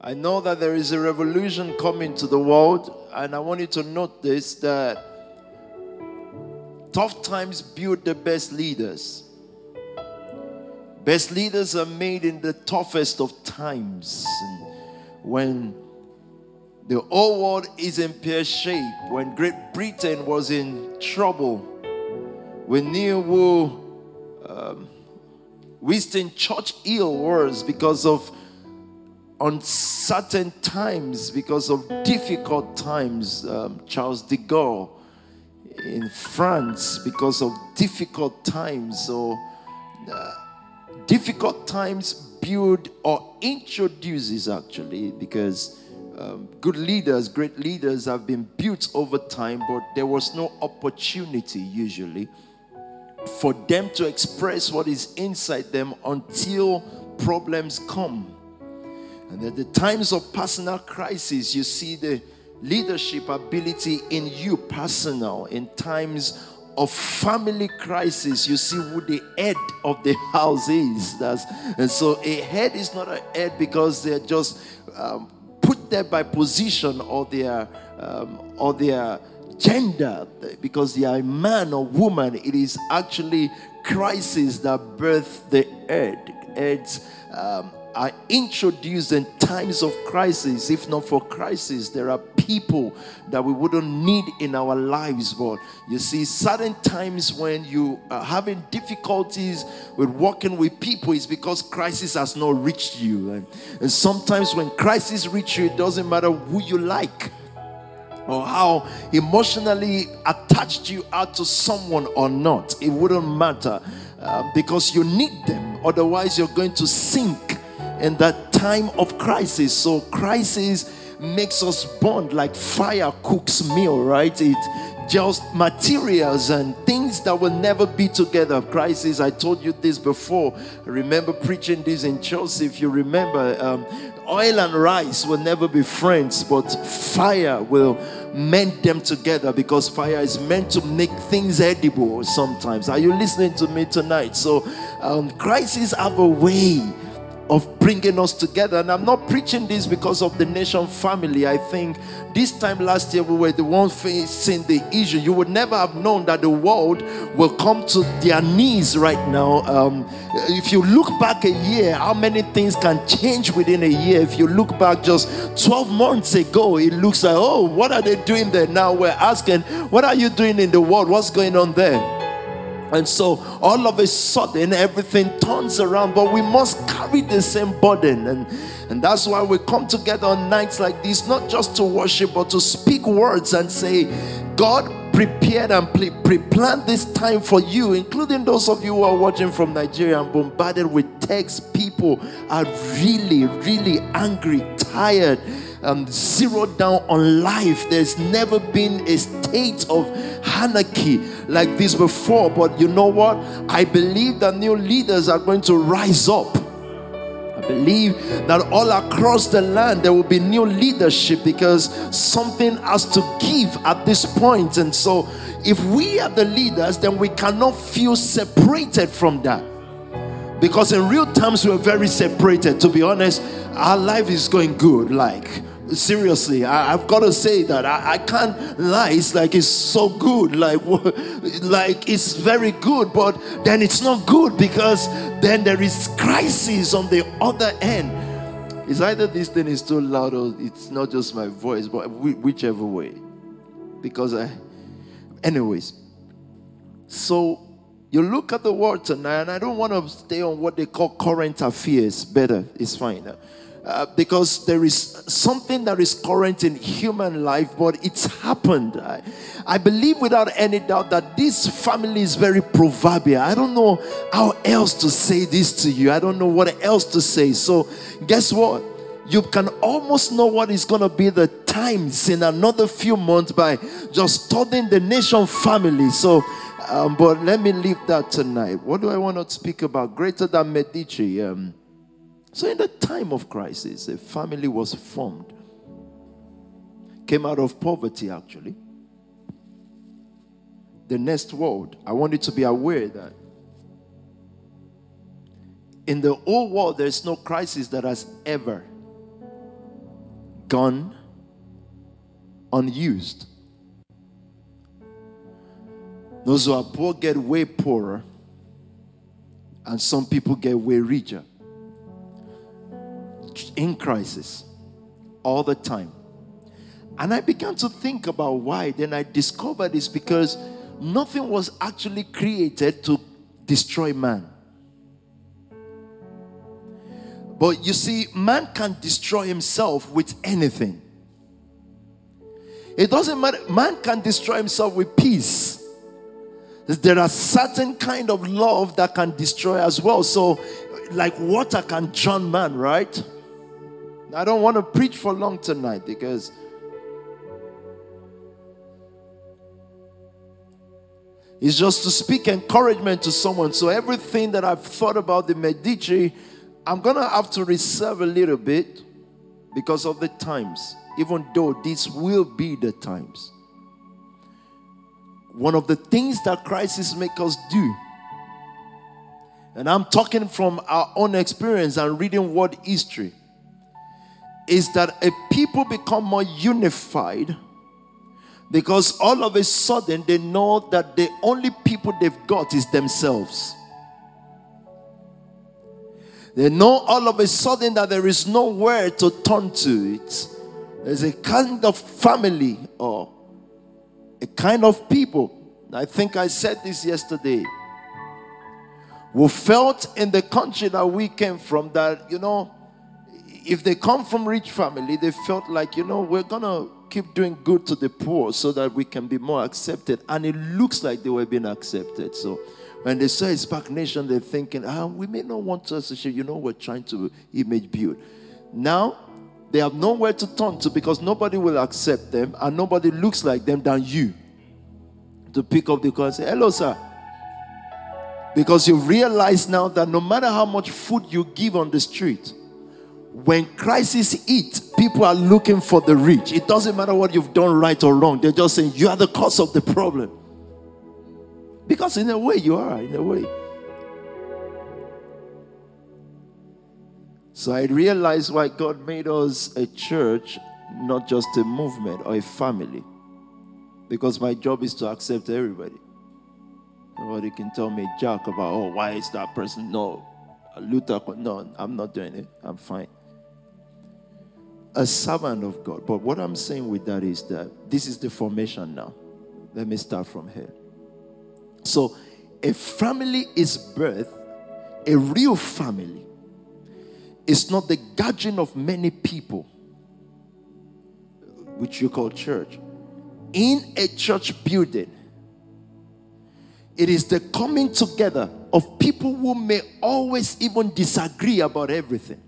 I know that there is a revolution coming to the world, and I want you to note this that tough times build the best leaders. Best leaders are made in the toughest of times. When the whole world is in pear shape, when Great Britain was in trouble, when knew who um, Winston Churchill was because of uncertain times, because of difficult times. Um, Charles de Gaulle in France because of difficult times. or uh, difficult times build or introduces actually because um, good leaders, great leaders have been built over time, but there was no opportunity usually for them to express what is inside them until problems come. And at the times of personal crisis, you see the leadership ability in you personal. In times of family crisis, you see who the head of the house is. That's, and so a head is not a head because they're just um, put there by position or their um, or their gender because they are a man or woman. It is actually crisis that birth the head. Heads um, are introduced in times of crisis. If not for crisis, there are people that we wouldn't need in our lives. But you see, certain times when you are having difficulties with working with people, is because crisis has not reached you. And, and sometimes when crisis reach you, it doesn't matter who you like or how emotionally attached you are to someone or not. It wouldn't matter uh, because you need them. Otherwise, you're going to sink in that time of crisis. So, crisis makes us bond like fire cooks meal, right? It just materials and things that will never be together. Crisis, I told you this before. I remember preaching this in Chelsea. If you remember, um, oil and rice will never be friends, but fire will mend them together because fire is meant to make things edible sometimes. Are you listening to me tonight? So, um, crises have a way of bringing us together. And I'm not preaching this because of the nation family. I think this time last year we were the one facing the issue. You would never have known that the world will come to their knees right now. Um, if you look back a year, how many things can change within a year? If you look back just 12 months ago, it looks like, oh, what are they doing there? Now we're asking, what are you doing in the world? What's going on there? And so all of a sudden everything turns around, but we must carry the same burden. And, and that's why we come together on nights like this, not just to worship, but to speak words and say, God prepared and pre planned this time for you, including those of you who are watching from Nigeria and bombarded with texts. People are really, really angry, tired um, zeroed down on life. There's never been a state of anarchy like this before. But you know what? I believe that new leaders are going to rise up. I believe that all across the land there will be new leadership because something has to give at this point. And so, if we are the leaders, then we cannot feel separated from that. Because in real terms, we're very separated. To be honest, our life is going good. Like, seriously I, have got to say that I, I, can't lie. It's like it's so good like like it's very good but then it's not good because then there is crisis on the other end. It's either this thing is too loud or it's not just my voice but whichever way. Because i anyways so you look at the world tonight and i don't want to stay on what they call current affairs. Better it's fine uh, because there is something that is current in human life, but it's happened. I, I believe without any doubt that this family is very proverbial. I don't know how else to say this to you. I don't know what else to say. So, guess what? You can almost know what is going to be the times in another few months by just studying the nation family. So, um, but let me leave that tonight. What do I want to speak about? Greater than Medici. Um, so, in the time of crisis, a family was formed, came out of poverty actually. The next world, I want you to be aware that in the whole world, there's no crisis that has ever, gone unused. Those who are poor get way poorer, and some people get way richer. In crisis, all the time. And I began to think about why. Then I discovered it's because nothing was actually created to destroy man. But you see, man can destroy himself with anything. It doesn't matter. Man can destroy himself with peace. There are certain kind of love that can destroy as well. So, like water can drown man, right? I don't want to preach for long tonight because it's just to speak encouragement to someone. So everything that I've thought about the Medici I'm going to have to reserve a little bit because of the times, even though this will be the times. One of the things that crisis make us do, and I'm talking from our own experience and reading world history, is that a people become more unified because all of a sudden they know that the only people they've got is themselves. They know all of a sudden that there is nowhere to turn to it. There's a kind of family or a kind of people. I think I said this yesterday. Who felt in the country that we came from that, you know, if they come from rich family, they felt like, you know, we're gonna keep doing good to the poor so that we can be more accepted. And it looks like they were being accepted. So when they say SPAC Nation, they're thinking, ah, we may not want to associate. You know, we're trying to image build. Now, they have nowhere to turn to because nobody will accept them and nobody looks like them than you to pick up the call and say, hello, sir. Because you realize now that no matter how much food you give on the street, when crisis hit, people are looking for the rich. It doesn't matter what you've done right or wrong. They're just saying you are the cause of the problem. Because in a way, you are, in a way. So I realized why God made us a church, not just a movement or a family. Because my job is to accept everybody. Nobody can tell me jack about, oh, why is that person? No, Luther. No, I'm not doing it. I'm fine. A servant of God. But what I'm saying with that is that this is the formation now. Let me start from here. So, a family is birth, a real family. It's not the gathering of many people, which you call church. In a church building, it is the coming together of people who may always even disagree about everything.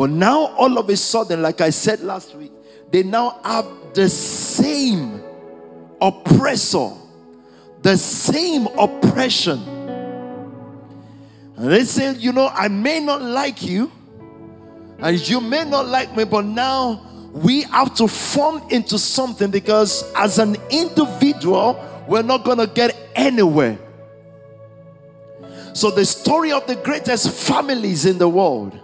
But now, all of a sudden, like I said last week, they now have the same oppressor the same oppression. And they say, you know, I may not like you, and you may not like me, but now we have to form into something because as an individual, we're not going to get anywhere. So, the story of the greatest families in the world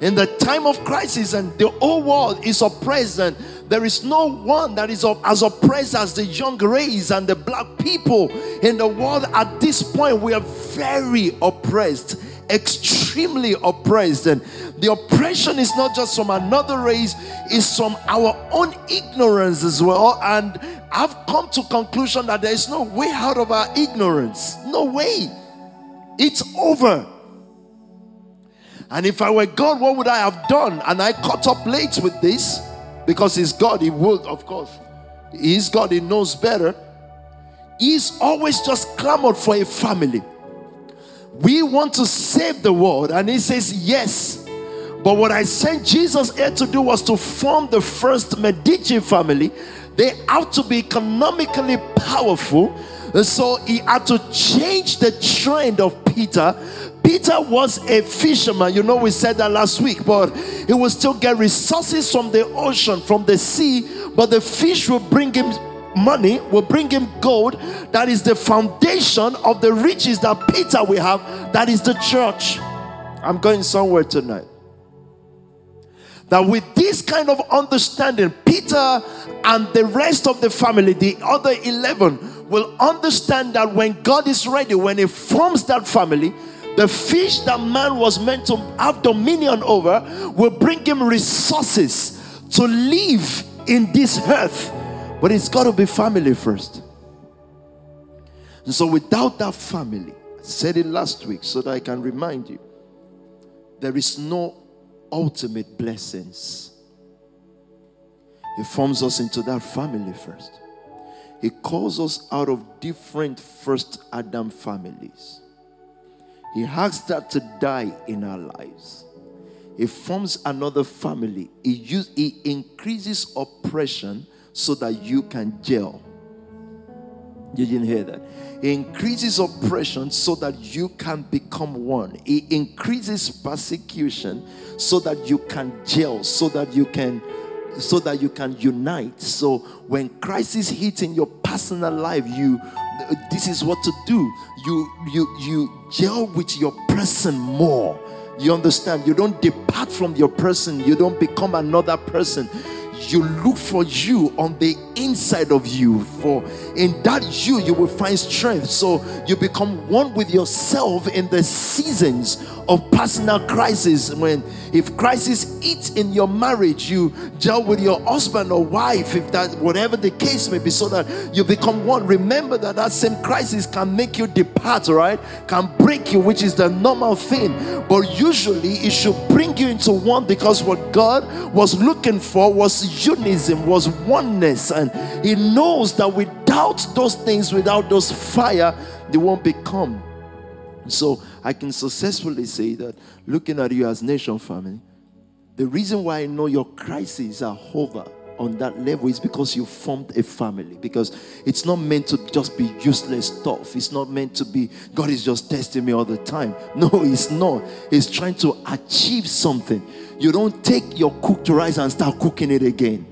in the time of crisis and the whole world is oppressed and there is no one that is as oppressed as the young race and the black people in the world. At this point we are very oppressed extremely oppressed. And the oppression is not just from another race it's from our own ignorance as well. And i've come to conclusion that there is no way out of our ignorance. No way. It's over and if I were God, what would I have done? And I caught up late with this because He's God. He would, of course. He's God. He knows better. He's always just clamored for a family. We want to save the world. And He says, Yes. But what I sent Jesus here to do was to form the first Medici family. They have to be economically powerful. And so he had to change the trend of Peter Peter was a fisherman. You know, we said that last week, but he will still get resources from the ocean, from the sea, but the fish will bring him money, will bring him gold. That is the foundation of the riches that Peter will have. That is the church. I'm going somewhere tonight. That with this kind of understanding, Peter and the rest of the family, the other 11, will understand that when God is ready, when He forms that family, the fish that man was meant to have dominion over will bring him resources to live in this earth. But it's got to be family first. And so, without that family, I said it last week so that I can remind you, there is no ultimate blessings. He forms us into that family first. He calls us out of different first Adam families. He asks that to die in our lives. He forms another family. He, use, he increases oppression so that you can gel. You didn't hear that. He increases oppression so that you can become one. He increases persecution so that you can gel, so that you can so that you can unite. So when crisis hits in your personal life, you this is what to do. You you you gel with your person more. You understand? You don't depart from your person. You don't become another person you look for you on the inside of you for in that you you will find strength so you become one with yourself in the seasons of personal crisis when if crisis hits in your marriage you gel with your husband or wife if that whatever the case may be so that you become one remember that that same crisis can make you depart right can break you which is the normal thing but usually it should bring you into one because what god was looking for was unism, was oneness. And He knows that without those things, without those fire, they won't become. So I can successfully say that looking at you as nation family, the reason why I know your crises are over on that level is because you formed a family. Because it's not meant to just be useless stuff. It's not meant to be, God is just testing me all the time. No, it's not. It's trying to achieve something. You don't take your cooked rice and start cooking it again.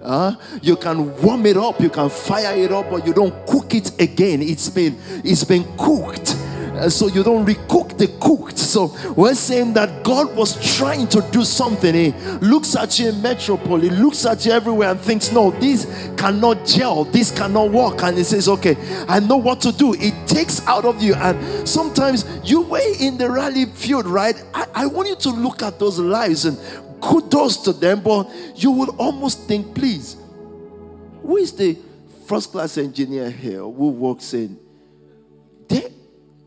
Uh, you can warm it up, you can fire it up, but you don't cook it again. It's been it's been cooked. Uh, so you don't recook the cooked. So we're saying that God was trying to do something. He looks at you in Metropole, he looks at you everywhere and thinks, No, this cannot gel, this cannot work. And he says, Okay, I know what to do. It takes out of you. And sometimes you were in the rally field, right? I, I want you to look at those lives and kudos to them, but you would almost think, please, who is the first class engineer here who works in?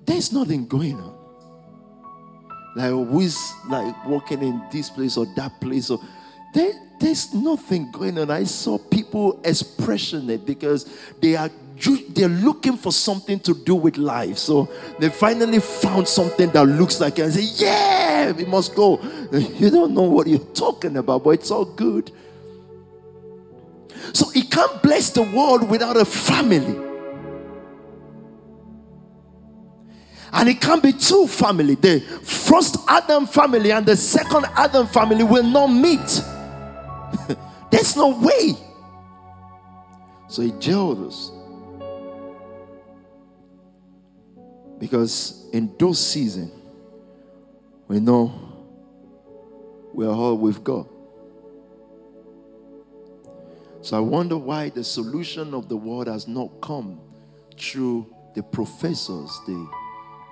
There, there's nothing going on. Like is like walking in this place or that place or there, there's nothing going on. I saw people expressionate because they are they're looking for something to do with life. So they finally found something that looks like it and say, Yeah, we must go. You don't know what you're talking about, but it's all good. So he can't bless the world without a family. And it can't be two family. The first Adam family and the second Adam family will not meet. There's no way. So he jailed us. Because in those seasons, we know we are all with God. So I wonder why the solution of the world has not come through the professors, the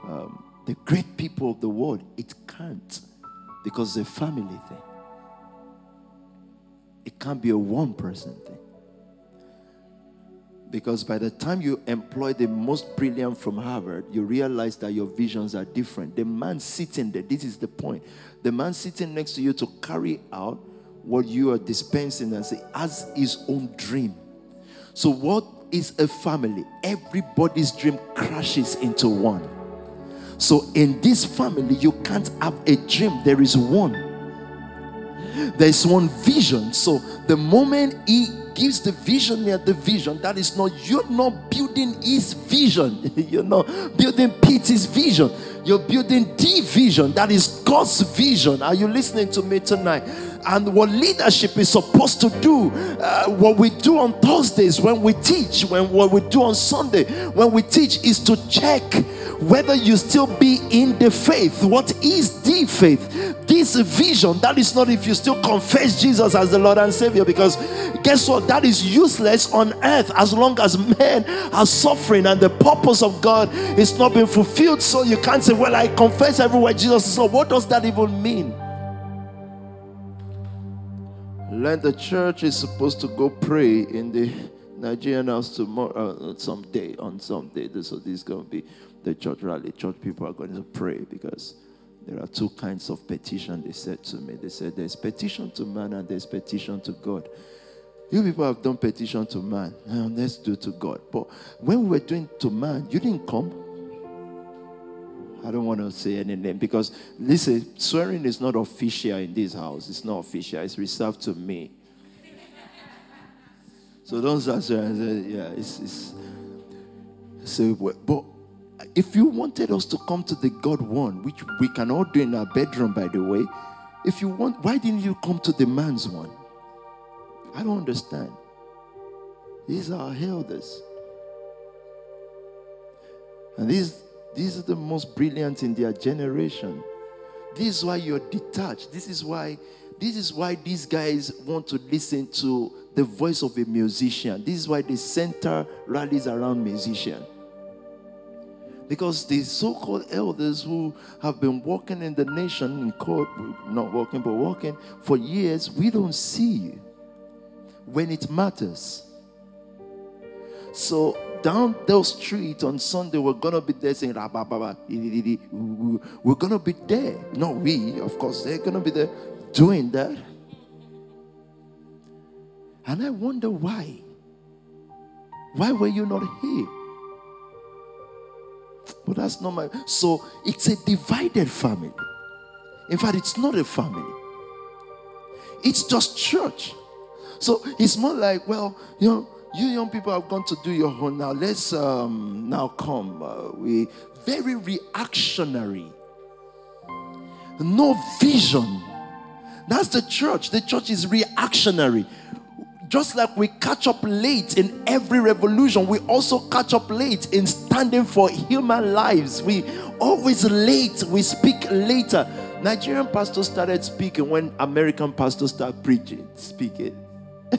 um, the great people of the world. It can't because it's a family thing. It can't be a one person thing. Because by the time you employ the most brilliant from Harvard, you realize that your visions are different. The man sitting there, this is the point. The man sitting next to you to carry out what you are dispensing and say, as his own dream. So, what is a family? Everybody's dream crashes into one. So, in this family, you can't have a dream, there is one. There is one vision. So, the moment he gives the visionary the vision, that is not, you're not building his vision, you're not building Peter's vision, you're building the vision, that is God's vision. Are you listening to me tonight? and what leadership is supposed to do. Uh, what we do on Thursdays when we teach, when what we do on Sunday when we teach is to check whether you still be in the faith. What is the faith? This vision, that is not if you still confess Jesus as the Lord and Savior, because guess what? That is useless on earth as long as men are suffering and the purpose of God is not being fulfilled. So you can't say, Well, I confess everywhere Jesus is Lord. What does that even mean? Learn the church is supposed to go pray in the Nigerian house tomorrow, uh, someday, on someday. So this is going to be the church rally. Church people are going to pray because there are two kinds of petition, they said to me. They said there's petition to man and there's petition to God. You people have done petition to man. Now let's do to God. But when we were doing to man, you didn't come. I don't want to say any name because listen, swearing is not official in this house. It's not official. It's reserved to me. so don't start swearing. Yeah, it's, it's so. But if you wanted us to come to the God one, which we can all do in our bedroom, by the way, if you want, why didn't you come to the man's one? I don't understand. These are elders. And these, these are the most brilliant in their generation. This is why you're detached. This is why this is why these guys want to listen to the voice of a musician. This is why the center rallies around musician. Because the so called elders who have been working in the nation in court, not working, but working for years, we don't see when it matters. So down those streets on Sunday, we're gonna be there saying, We're gonna be there. Not we, of course, they're gonna be there doing that. And I wonder why. Why were you not here? But that's not my. So it's a divided family. In fact, it's not a family, it's just church. So it's more like, well, you know, you young people have gone to do your own now. Let's um, now come. Uh, we very reactionary. No vision. That's the church. The church is reactionary. Just like we catch up late in every revolution, we also catch up late in standing for human lives. We always late, we speak later. Nigerian pastors started speaking when American pastors start preaching, speaking.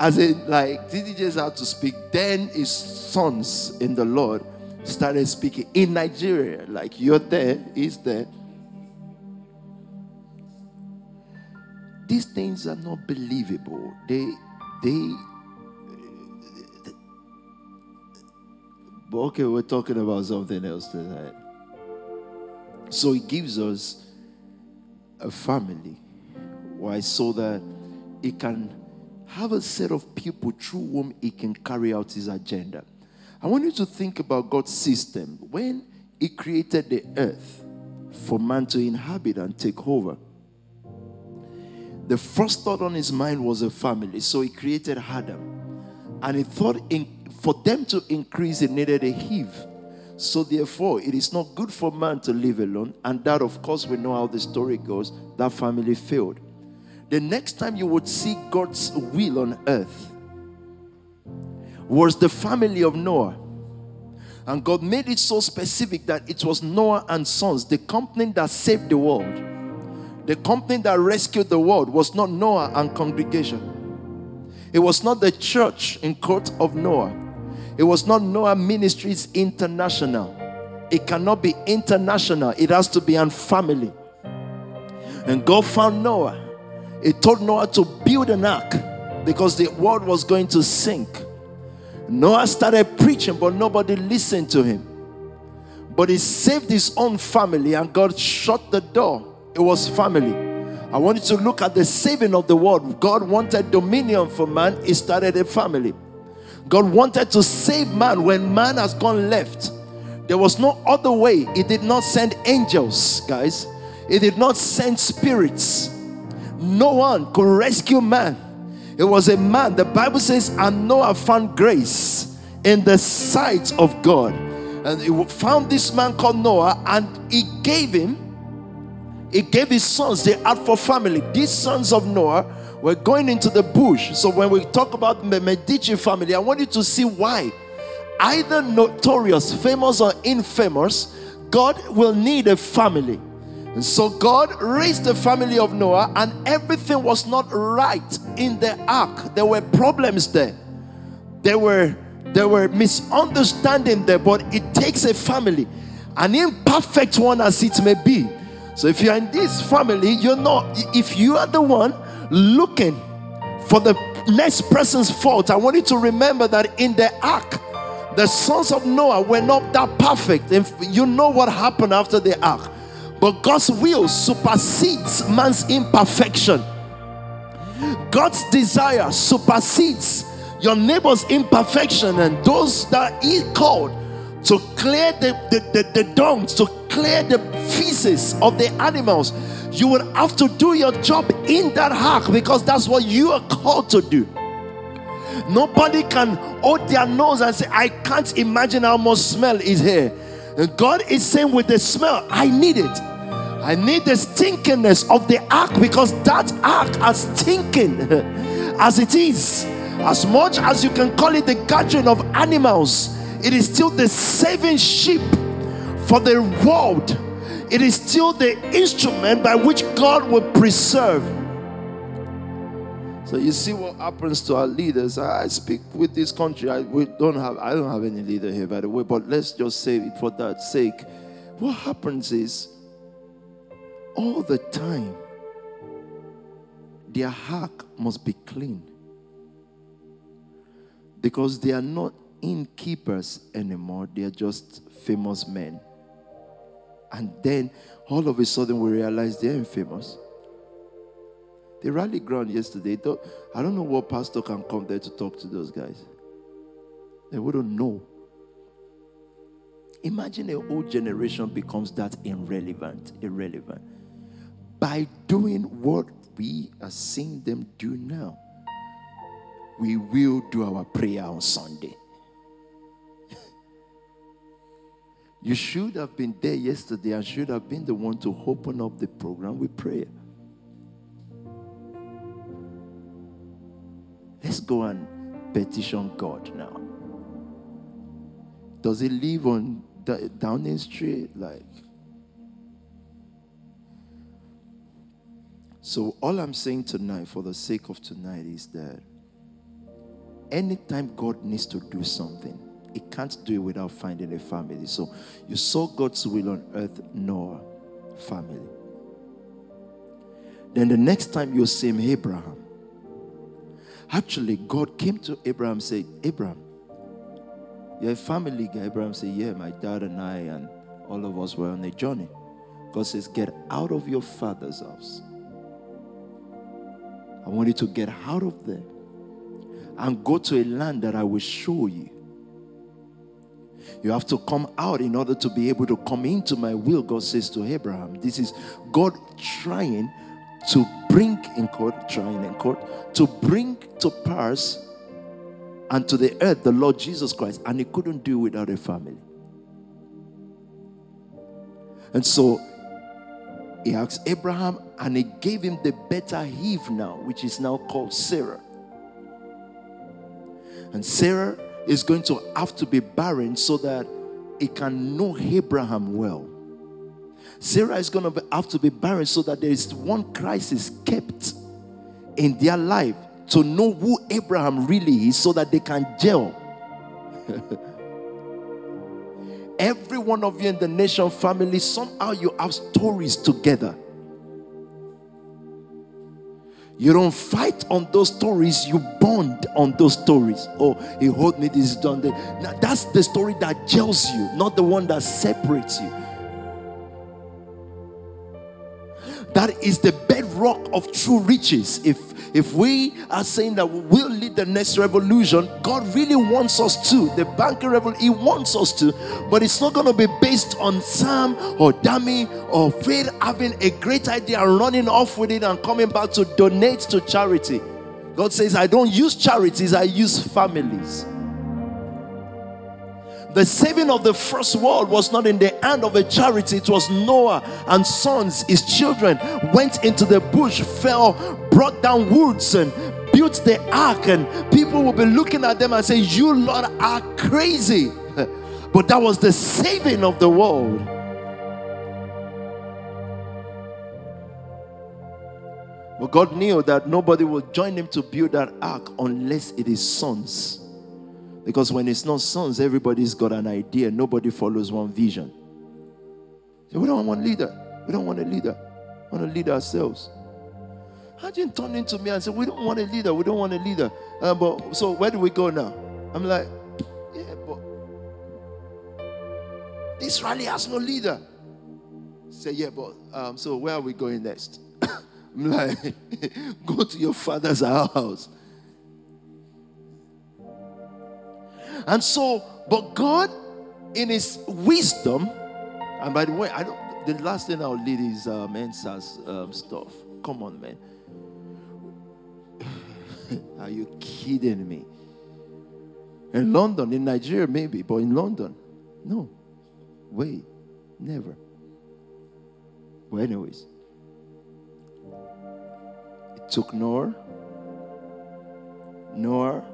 As in, like, T.D. Jakes had to speak. Then his sons in the Lord started speaking in Nigeria. Like, you're there, he's there. These things are not believable. They, they, okay, we're talking about something else tonight. So he gives us a family. Why? So that he can have a set of people through whom he can carry out his agenda. I want you to think about God's system. When he created the earth for man to inhabit and take over, the first thought on his mind was a family. So he created Adam. And he thought in, for them to increase, it needed a Eve. So therefore, it is not good for man to live alone. And that, of course, we know how the story goes. That family failed the next time you would see God's will on earth was the family of Noah. And God made it so specific that it was Noah and sons, the company that saved the world. The company that rescued the world was not Noah and congregation. It was not the church in court of Noah. It was not Noah Ministries International. It cannot be international. It has to be a family. And God found Noah he told Noah to build an ark because the world was going to sink. Noah started preaching, but nobody listened to him. But he saved his own family and God shut the door. It was family. I want you to look at the saving of the world. God wanted dominion for man, he started a family. God wanted to save man when man has gone left. There was no other way. He did not send angels, guys. He did not send spirits no one could rescue man. It was a man, the Bible says, and Noah found grace in the sight of God. And he found this man called Noah, and he gave him, he gave his sons, they had for family. These sons of Noah were going into the bush. So when we talk about the Medici family, I want you to see why. either notorious, famous, or infamous, God will need a family. And so God raised the family of Noah, and everything was not right in the ark. There were problems there. There were there were misunderstanding there, but it takes a family, an imperfect one as it may be. So if you're in this family, you're not. If you are the one looking for the next person's fault, I want you to remember that in the ark, the sons of Noah were not that perfect. And you know what happened after the ark. But God's will supersedes man's imperfection. God's desire supersedes your neighbor's imperfection and those that he called to clear the, the, the, the to clear the feces of the animals. You will have to do your job in that ark because that's what you are called to do. Nobody can hold their nose and say, I can't imagine how much smell is here. And God is saying, with the smell, I need it. I need the stinkiness of the ark because that ark, as stinking as it is, as much as you can call it the gathering of animals, it is still the saving sheep for the world. It is still the instrument by which God will preserve so you see what happens to our leaders. I speak with this country. I we don't have I don't have any leader here, by the way, but let's just say it for that sake. What happens is all the time their heart must be clean. Because they are not innkeepers anymore, they are just famous men. And then all of a sudden we realize they're infamous. They rally ground yesterday. I don't know what pastor can come there to talk to those guys. They wouldn't know. Imagine a whole generation becomes that irrelevant, irrelevant. By doing what we are seeing them do now, we will do our prayer on Sunday. You should have been there yesterday and should have been the one to open up the program with prayer. Let's go and petition God now. Does he live on Downing Street? Like, so all I'm saying tonight, for the sake of tonight, is that anytime God needs to do something, he can't do it without finding a family. So you saw God's will on earth, Noah, family. Then the next time you see him, Abraham. Actually, God came to Abraham and said, Abraham, you're a family guy. Abraham said, Yeah, my dad and I and all of us were on a journey. God says, Get out of your father's house. I want you to get out of there and go to a land that I will show you. You have to come out in order to be able to come into my will, God says to Abraham. This is God trying to bring in court, trying in court, to bring to pass and to the earth the Lord Jesus Christ. And he couldn't do without a family. And so he asked Abraham, and he gave him the better Eve now, which is now called Sarah. And Sarah is going to have to be barren so that it can know Abraham well. Sarah is going to have to be barren so that there is one crisis kept in their life to know who Abraham really is so that they can gel. Every one of you in the nation family, somehow you have stories together. You don't fight on those stories, you bond on those stories. Oh, he hold me, this is done. Now, that's the story that gels you, not the one that separates you. That is the bedrock of true riches. If if we are saying that we'll lead the next revolution, God really wants us to. The banking revolution, He wants us to, but it's not going to be based on Sam or Dami or Faith having a great idea and running off with it and coming back to donate to charity. God says, I don't use charities, I use families. The saving of the first world was not in the hand of a charity, it was Noah and sons, his children, went into the bush, fell, brought down woods, and built the ark, and people will be looking at them and say, You, Lord, are crazy. but that was the saving of the world. But God knew that nobody will join him to build that ark unless it is sons. Because when it's not sons, everybody's got an idea. Nobody follows one vision. So we don't want a leader. We don't want a leader. We want to lead ourselves. Imagine turning to me and say, We don't want a leader. We don't want a leader. Uh, but so where do we go now? I'm like, Yeah, but this rally has no leader. Say, Yeah, but um, so where are we going next? I'm like, Go to your father's house. And so, but God, in His wisdom, and by the way, I don't. The last thing I'll lead is uh, Mensa's um, stuff. Come on, man. Are you kidding me? In London, in Nigeria, maybe, but in London, no. Way, never. But, anyways, it took Noah, Noah,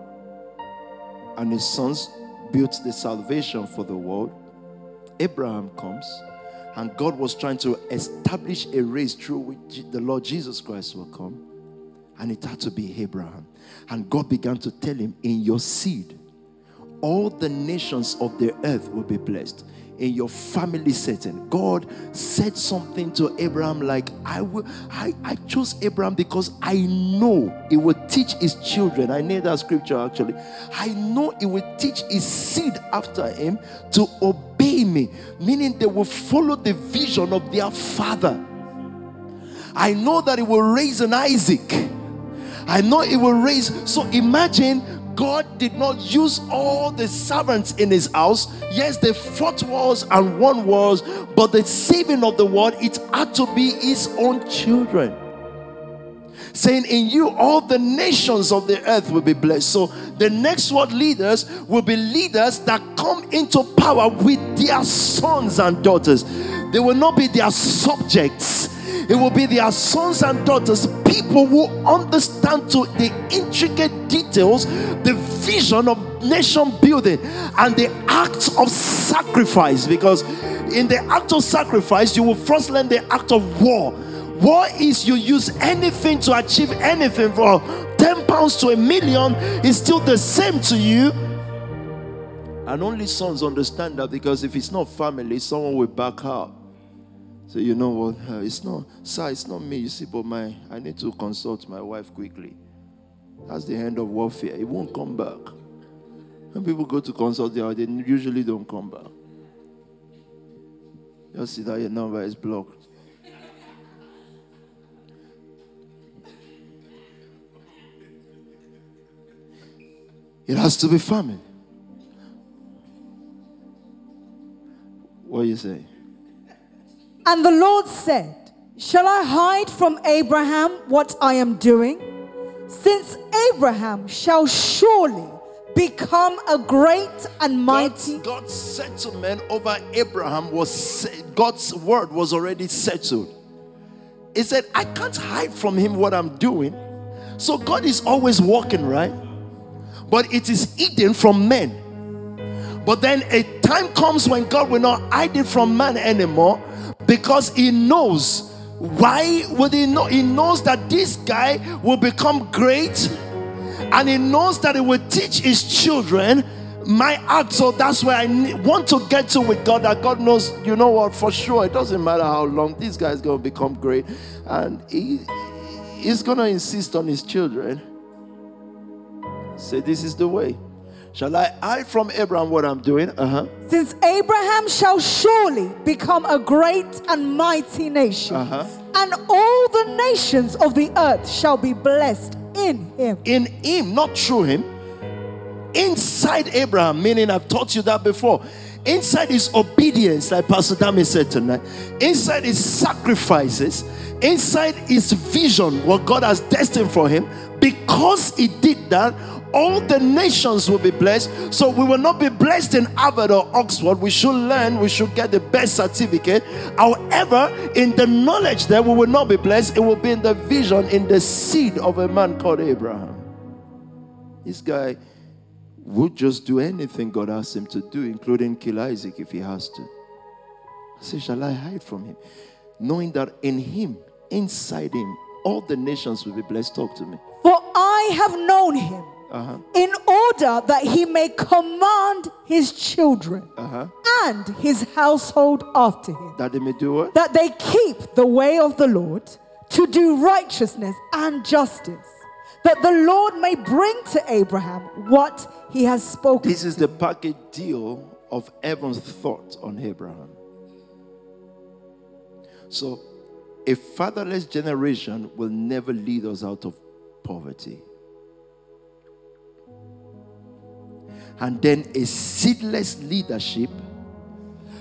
and his sons built the salvation for the world. Abraham comes, and God was trying to establish a race through which the Lord Jesus Christ will come. And it had to be Abraham. And God began to tell him, In your seed, all the nations of the earth will be blessed in your family setting. God said something to Abraham like, I will I, I chose Abraham because I know he will teach his children. I need that scripture actually. I know he will teach his seed after him to obey me, meaning they will follow the vision of their father. I know that he will raise an Isaac. I know he will raise. So imagine God did not use all the servants in his house. Yes, they fought wars and won wars, but the saving of the world, it had to be his own children. Saying, In you, all the nations of the earth will be blessed. So, the next world leaders will be leaders that come into power with their sons and daughters. They will not be their subjects it will be their sons and daughters, people who understand to the intricate details, the vision of nation building, and the act of sacrifice. Because in the act of sacrifice, you will first learn the act of war. War is you use anything to achieve anything from 10 pounds to a million is still the same to you. And only sons understand that because if it's not family, someone will back out. So you know what? Uh, it's not, sir, it's not me, you see, but my I need to consult my wife quickly. That's the end of warfare. It won't come back. When people go to consult they usually don't come back. Just see that your number is blocked. It has to be family. What are you saying? And the Lord said, Shall I hide from Abraham what I am doing? Since Abraham shall surely become a great and mighty. God's, God's settlement over Abraham was God's word was already settled. He said, I can't hide from him what I'm doing. So God is always walking, right? But it is hidden from men. But then a time comes when God will not hide it from man anymore because he knows. Why would he know? He knows that this guy will become great and he knows that he will teach his children. My act so that's where i want to get to with god that god knows you know what for sure it doesn't matter how long this guy is going to become great and he he's going to insist on his children. Say this is the way Shall I hide from Abraham what I'm doing? Uh-huh. Since Abraham shall surely become a great and mighty nation, uh-huh. and all the nations of the earth shall be blessed in him. In him, not through him. Inside Abraham, meaning I've taught you that before. Inside is obedience, like Pastor Dami said tonight. Inside is sacrifices. Inside is vision, what God has destined for him. Because he did that, all the nations will be blessed. So we will not be blessed in Harvard or Oxford. We should learn, we should get the best certificate. However, in the knowledge there, we will not be blessed. It will be in the vision, in the seed of a man called Abraham. This guy would just do anything God asked him to do, including kill Isaac if he has to. I said, Shall I hide from him? Knowing that in him, inside him, all the nations will be blessed. Talk to me. For I have known him Uh-huh. in order that he may command his children Uh-huh. and his household after him, That they may do what? that they keep the way of the Lord to do righteousness and justice, that the Lord may bring to Abraham what he has spoken. This is the package deal of heaven's thought on Abraham. So, a fatherless generation will never lead us out of poverty. And then a seedless leadership,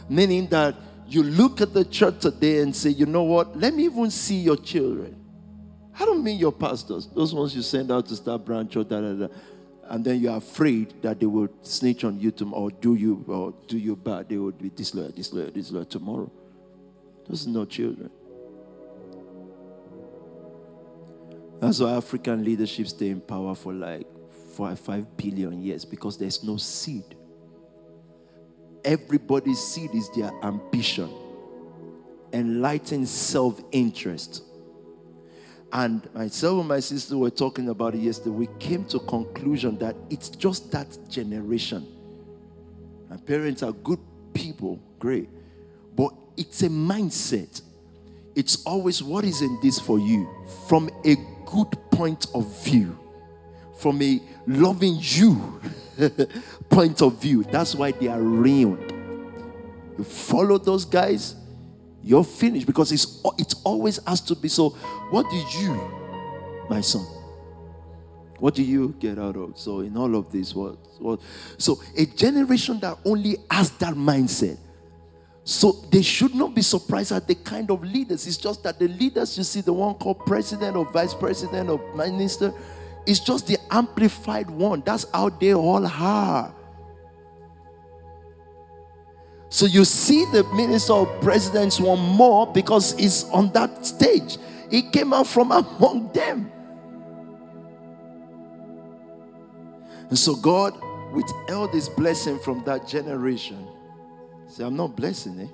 meaning that you look at the church today and say, you know what, let me even see your children. I don't mean your pastors, those ones you send out to start branch or da da da. And then you're afraid that they will snitch on you tomorrow or do you or do you bad. They will be disloyal, disloyal, disloyal tomorrow. Those are children. That's why African leadership stay in power for like five billion years because there's no seed. Everybody's seed is their ambition, enlightened self interest. And myself and my sister were talking about it yesterday. We came to conclusion that it's just that generation. My parents are good people, great. But it's a mindset. It's always what is in this for you from a good point of view, from a loving you point of view. That's why they are ruined. You follow those guys, you're finished because it's it always has to be so. What do you, my son? What do you get out of? So in all of this, what what so a generation that only has that mindset. So they should not be surprised at the kind of leaders. It's just that the leaders you see, the one called president or vice president or minister, is just the amplified one. That's how they all are. So you see the minister or presidents one more because he's on that stage. He came out from among them. And so God withheld his blessing from that generation. Say, I'm not blessing it.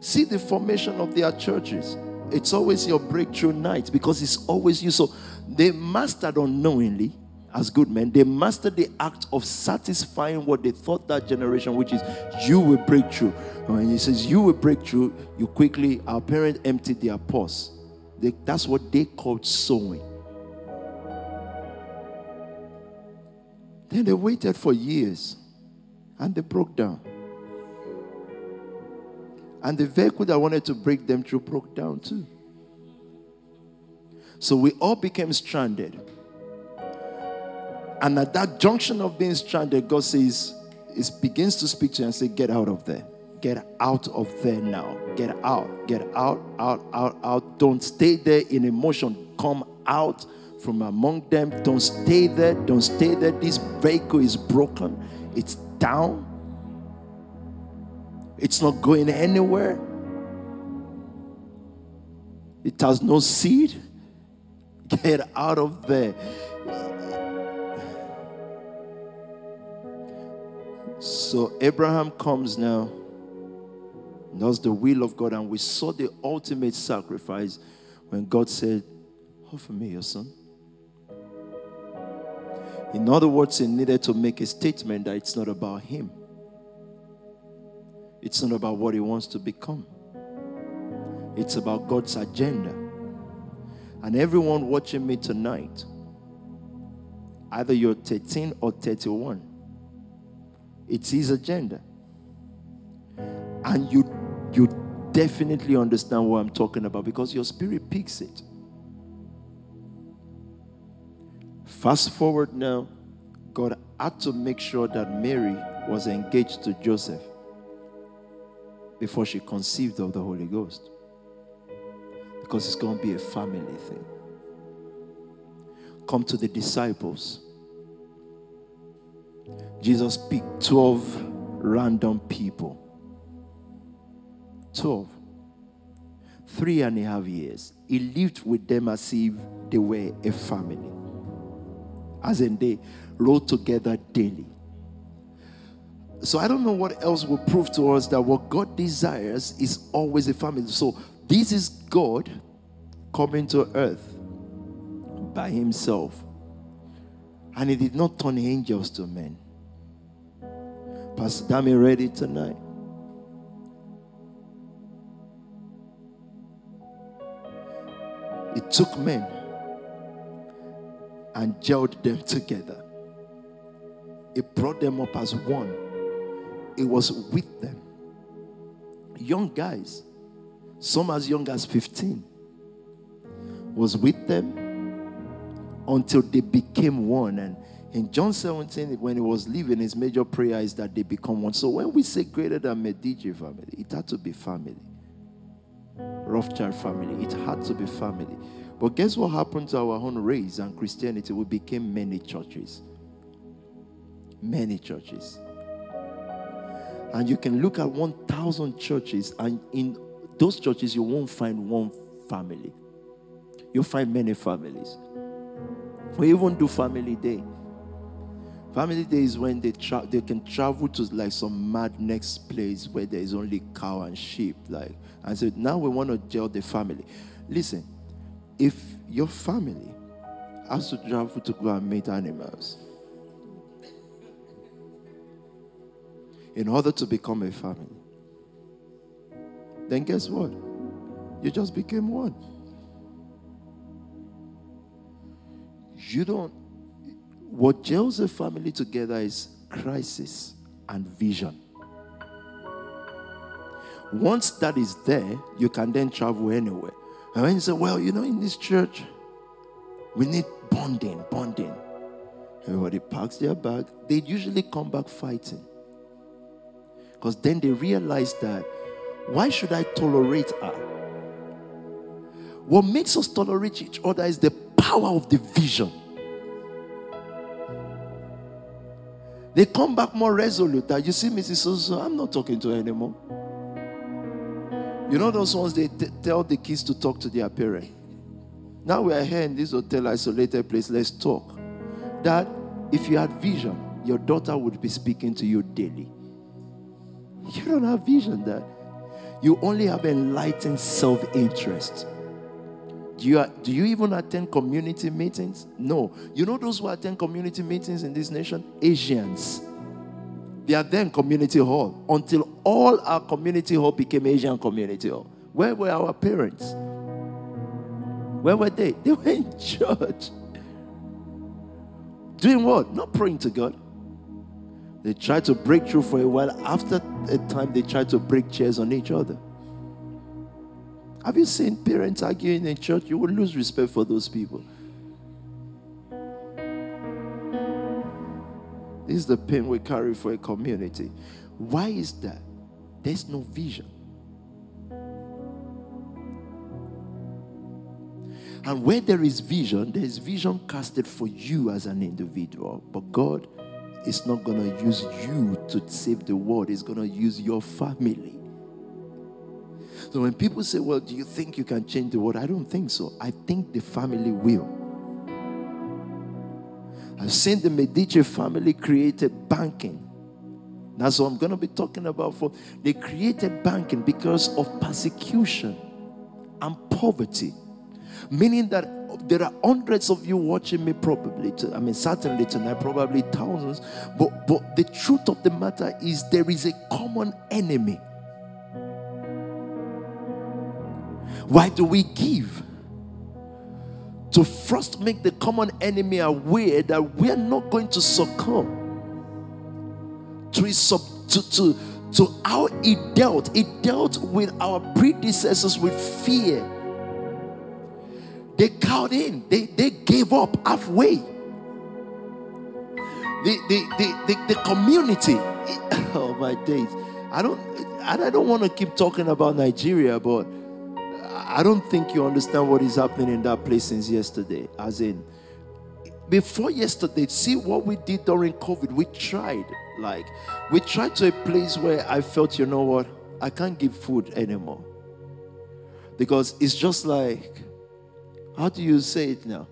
See the formation of their churches. It's always your breakthrough night because it's always you. So they mastered unknowingly as good men, they mastered the act of satisfying what they thought that generation, which is you will break through. Uh, when he says you will break through, you quickly, our parents emptied their purse. They, that's what they called sowing. Then they waited for years and they broke down. And the vehicle that wanted to break them through broke down too. So we all became stranded. And at that junction of being stranded, God says, it begins to speak to you and say, Get out of there. Get out of there now. Get out. Get out, out, out, out. Don't stay there in emotion. Come out from among them. Don't stay there. Don't stay there. This vehicle is broken. It's down. It's not going anywhere. It has no seed. Get out of there. So Abraham comes now, does the will of God, and we saw the ultimate sacrifice when God said, Offer me your son. In other words, he needed to make a statement that it's not about him, it's not about what he wants to become, it's about God's agenda. And everyone watching me tonight, either you're 13 or 31, it's his agenda. And you you definitely understand what I'm talking about because your spirit picks it. Fast forward now, God had to make sure that Mary was engaged to Joseph before she conceived of the Holy Ghost. Because it's going to be a family thing. Come to the disciples. Jesus picked 12 random people. 12. Three and a half years. He lived with them as if they were a family. as in they rode together daily. So I don't know what else will prove to us that what God desires is always a family. So this is God coming to earth by himself. And he did not turn angels to men. Pastor Dami ready tonight? It took men and gelled them together. It brought them up as one. It was with them. Young guys, some as young as 15, was with them until they became one. And in John 17, when he was leaving, his major prayer is that they become one. So when we say greater than Medici family, it had to be family. Rothschild family, it had to be family. But guess what happened to our own race and Christianity? We became many churches. Many churches. And you can look at 1,000 churches, and in those churches, you won't find one family. You'll find many families. We even do family day. Family day is when they tra- they can travel to like some mad next place where there is only cow and sheep. Like and so now we want to gel the family. Listen, if your family has to travel to go and meet animals in order to become a family, then guess what? You just became one. You don't, what gels a family together is crisis and vision. Once that is there, you can then travel anywhere. And when you say, well, you know, in this church, we need bonding, bonding. Everybody packs their bag. They usually come back fighting. Because then they realize that why should I tolerate her? What makes us tolerate each other is the power of the vision. They come back more resolute. That you see, Mrs. So I'm not talking to her anymore. You know those ones they t- tell the kids to talk to their parent. Now we are here in this hotel isolated place. Let's talk. That if you had vision, your daughter would be speaking to you daily. You don't have vision, Dad. You only have enlightened self-interest. Do you, do you even attend community meetings? No. You know those who attend community meetings in this nation? Asians. They are then community hall until all our community hall became Asian community hall. Where were our parents? Where were they? They were in church. Doing what? Not praying to God. They tried to break through for a while. After a time, they tried to break chairs on each other. Have you seen parents arguing in church? You will lose respect for those people. This is the pain we carry for a community. Why is that? There's no vision. And where there is vision, there is vision casted for you as an individual. But God is not going to use you to save the world, He's going to use your family. So when people say, Well, do you think you can change the world? I don't think so. I think the family will. I've seen the Medici family created banking. That's what I'm going to be talking about. For they created banking because of persecution and poverty, meaning that there are hundreds of you watching me probably. To, I mean, certainly tonight, probably thousands. But but the truth of the matter is there is a common enemy. Why do we give? to first make the common enemy aware that we are not going to succumb to, his sub, to, to, to how he dealt. He dealt with our predecessors with fear. They cowed in, they, they gave up halfway. The, the, the, the, the community, oh my days. I don't, I don't want to keep talking about Nigeria, but I don't think you understand what is happening in that place since yesterday. As in, before yesterday, see what we did during COVID. We tried, like, we tried to a place where I felt, you know what, I can't give food anymore. Because it's just like, how do you say it now?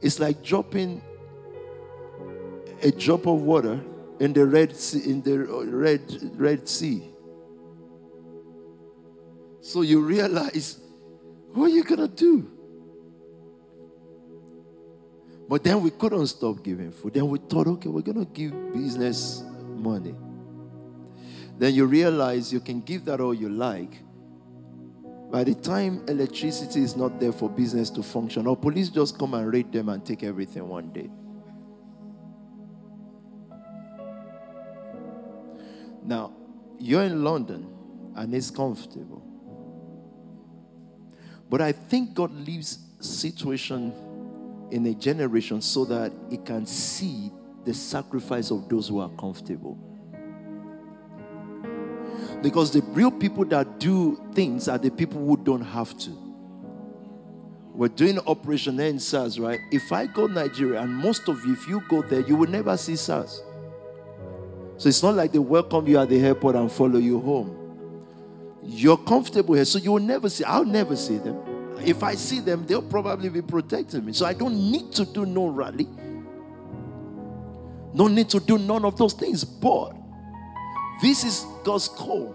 It's like dropping a drop of water in the red sea, in the red red sea. So you realize what are you gonna do? But then we couldn't stop giving food. Then we thought, okay, we're gonna give business money. Then you realize you can give that all you like. By the time electricity is not there for business to function, or police just come and raid them and take everything one day. Now, you're in London and it's comfortable. But I think God leaves situation in a generation so that it can see the sacrifice of those who are comfortable. Because the real people that do things are the people who don't have to. We're doing Operation EndSARS, right? If I go Nigeria, and most of you, if you go there, you will never see SARS. So it's not like they welcome you at the airport and follow you home. You're comfortable here, so you will never see. I'll never see them. If I see them, they'll probably be protecting me. So I don't need to do no rally. No need to do none of those things. But this is God's call.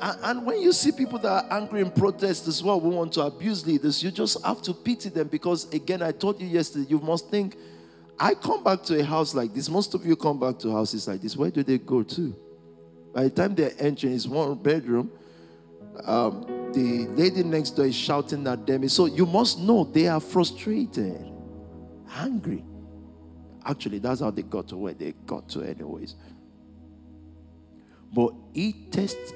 And, and when you see people that are angry in protest as well, we want to abuse leaders, you just have to pity them because, again, I told you yesterday, you must think, I come back to a house like this. Most of you come back to houses like this. Where do they go to? By the time they're entering, it's one bedroom. Um, the lady next door is shouting at them. So you must know they are frustrated, angry. Actually, that's how they got to where they got to, anyways. But he tests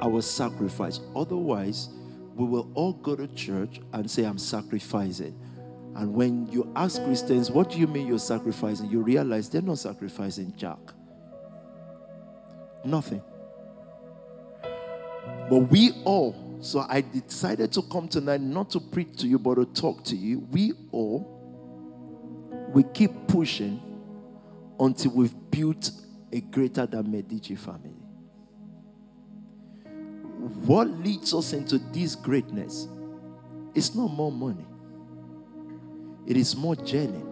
our sacrifice. Otherwise, we will all go to church and say, I'm sacrificing. And when you ask Christians, what do you mean you're sacrificing? You realize they're not sacrificing jack. Nothing. But we all, so I decided to come tonight not to preach to you, but to talk to you. We all, we keep pushing until we've built a greater than Medici family. What leads us into this greatness is not more money, it is more journey.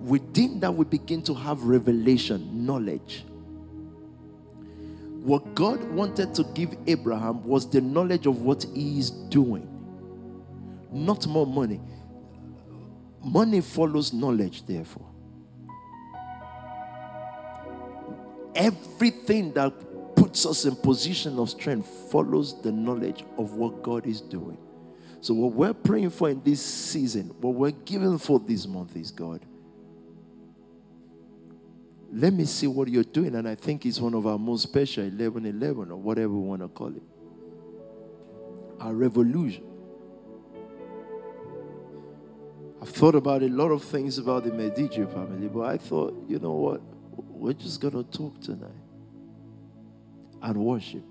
Within that, we begin to have revelation, knowledge. What God wanted to give Abraham was the knowledge of what he is doing, not more money. Money follows knowledge, therefore. Everything that puts us in position of strength follows the knowledge of what God is doing. So what we're praying for in this season, what we're giving for this month is God. Let me see what you're doing. And I think it's one of our most special 11 11 or whatever we want to call it. Our revolution. I've thought about a lot of things about the Medici family, but I thought, you know what? We're just going to talk tonight and worship.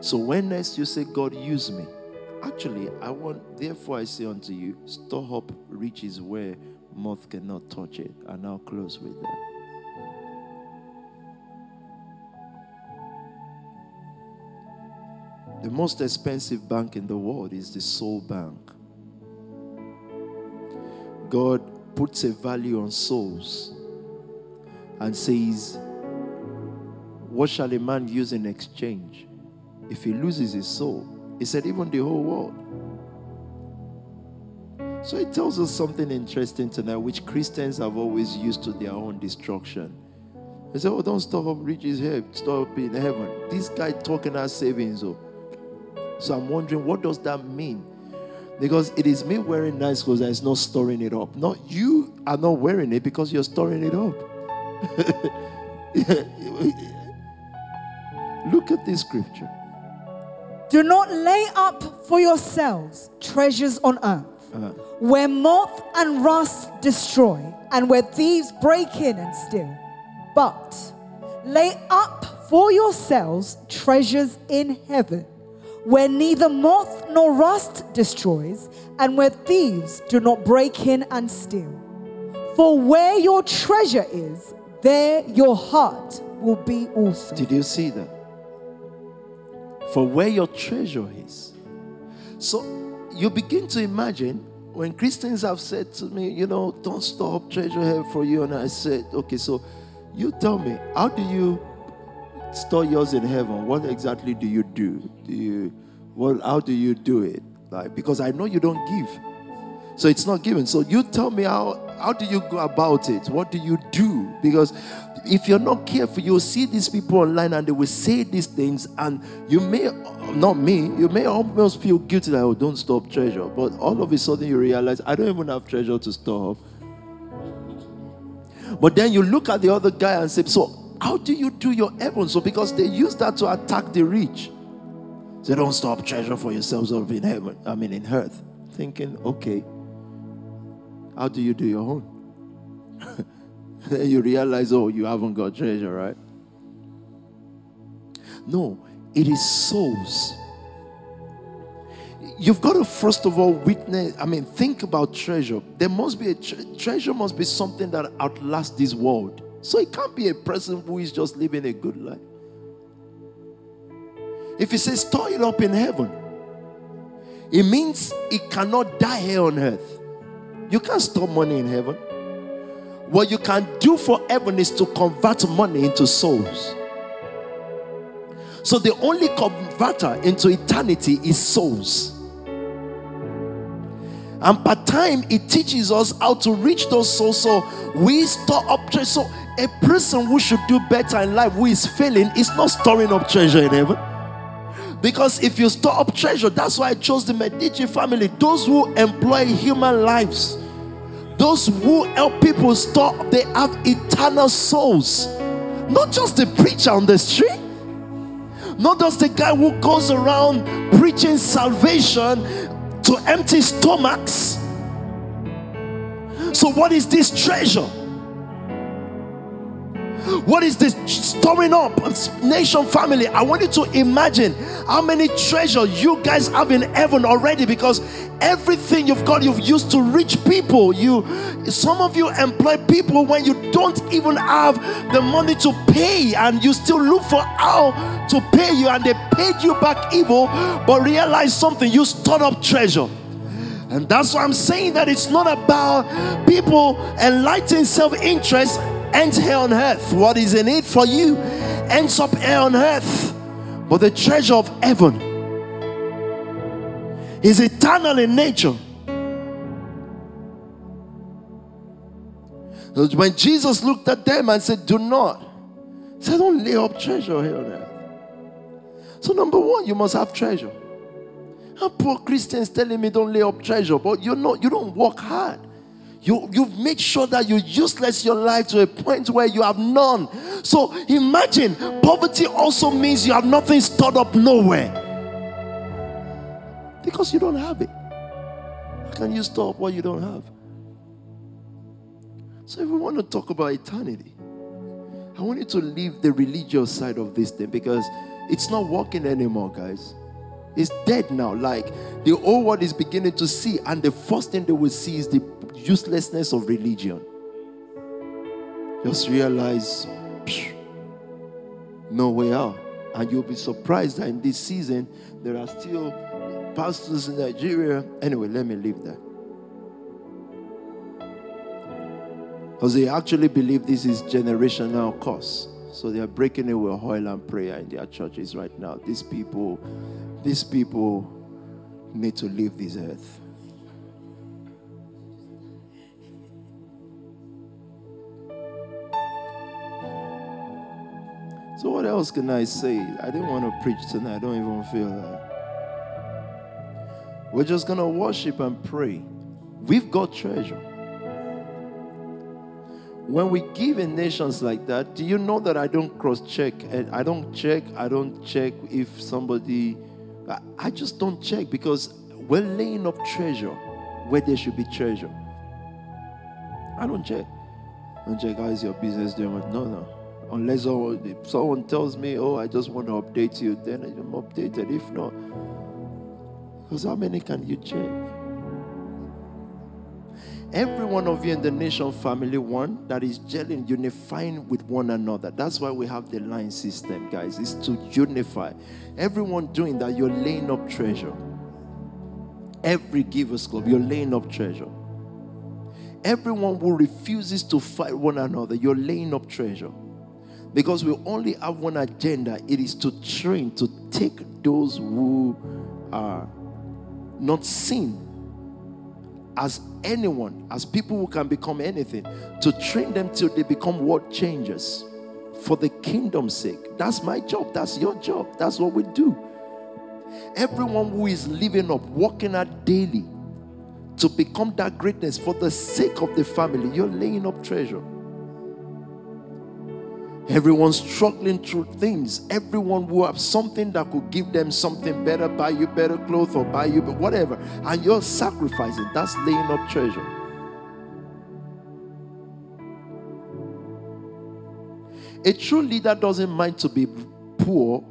So when next you say, God, use me, actually, I want, therefore I say unto you, store up riches where moth cannot touch it. And I'll close with that. The most expensive bank in the world is the soul bank. God puts a value on souls and says, What shall a man use in exchange if he loses his soul? He said, Even the whole world. So it tells us something interesting tonight, which Christians have always used to their own destruction. They say, Oh, don't store up riches here, store up in heaven. This guy talking about savings. Oh. So I'm wondering, what does that mean? Because it is me wearing nice clothes that is not storing it up. Not you are not wearing it because you're storing it up. Look at this scripture. Do not lay up for yourselves treasures on earth, Uh, where moth and rust destroy, and where thieves break in and steal. But lay up for yourselves treasures in heaven, where neither moth nor rust destroys, and where thieves do not break in and steal. For where your treasure is, there your heart will be also. Did you see that? For where your treasure is. So you begin to imagine when Christians have said to me, you know, don't stop treasure here for you, and I said, okay, so you tell me, how do you store yours in heaven? What exactly do you do? Do you, well, how do you do it? Like, because I know you don't give. So it's not given. So you tell me how how do you go about it? What do you do? Because if you're not careful, you'll see these people online and they will say these things, and you may not me, you may almost feel guilty that oh, don't stop treasure. But all of a sudden you realize I don't even have treasure to store But then you look at the other guy and say, So how do you do your heaven? So because they use that to attack the rich. So don't stop treasure for yourselves up in heaven, I mean in earth. Thinking, okay, how do you do your own? then you realize, oh, you haven't got treasure, right? No, it is souls. You've got to first of all witness, I mean, think about treasure. There must be a tre- treasure, must be something that outlasts this world. So it can't be a person who is just living a good life. If he says store it up in heaven, it means it cannot die here on earth. You can't store money in heaven. What you can do for heaven is to convert money into souls. So the only converter into eternity is souls. And by time it teaches us how to reach those souls. So we store up treasure. So a person who should do better in life, who is failing, is not storing up treasure in heaven. Because if you store up treasure, that's why I chose the Medici family, those who employ human lives those who help people store, they have eternal souls. Not just the preacher on the street, not just the guy who goes around preaching salvation to empty stomachs. So, what is this treasure? What is this storing up? Nation family, I want you to imagine how many treasure you guys have in heaven already because everything you've got you've used to reach people. You some of you employ people when you don't even have the money to pay and you still look for how to pay you and they paid you back evil, but realize something, you stored up treasure. And that's why I'm saying that it's not about people enlightening self-interest ends here on earth. What is in it for you ends up here on earth. But the treasure of heaven is eternal in nature. So when Jesus looked at them and said, Do not, he said, Don't lay up treasure here on earth. So, number one, you must have treasure. And poor Christians telling me don't lay up treasure, but you know you don't work hard. You, you've made sure that you useless your life to a point where you have none. So imagine poverty also means you have nothing stored up nowhere. Because you don't have it. How can you store up what you don't have? So if we want to talk about eternity, I want you to leave the religious side of this thing because it's not working anymore, guys. It's dead now. Like the whole world is beginning to see, and the first thing they will see is the uselessness of religion. Just realize psh, no way out. And you'll be surprised that in this season there are still pastors in Nigeria. Anyway, let me leave that. Because they actually believe this is generational curse. So they are breaking it with oil and prayer in their churches right now. These people, these people need to leave this earth. So, what else can I say? I didn't want to preach tonight. I don't even feel that. We're just going to worship and pray. We've got treasure. When we give in nations like that, do you know that I don't cross check? And I don't check, I don't check if somebody, I just don't check because we're laying up treasure where there should be treasure. I don't check. I don't check how is your business doing. No, no. Unless someone tells me, oh, I just want to update you, then I'm updated. If not, because how many can you check? Every one of you in the nation family, one that is gelling, unifying with one another. That's why we have the line system, guys. It's to unify. Everyone doing that, you're laying up treasure. Every givers club, you're laying up treasure. Everyone who refuses to fight one another, you're laying up treasure. Because we only have one agenda it is to train, to take those who are not seen as anyone, as people who can become anything, to train them till they become world changers for the kingdom's sake. That's my job. That's your job. That's what we do. Everyone who is living up, working out daily to become that greatness for the sake of the family, you're laying up treasure. Everyone struggling through things. Everyone who have something that could give them something better, buy you better clothes or buy you whatever. And you're sacrificing. That's laying up treasure. A true leader doesn't mind to be poor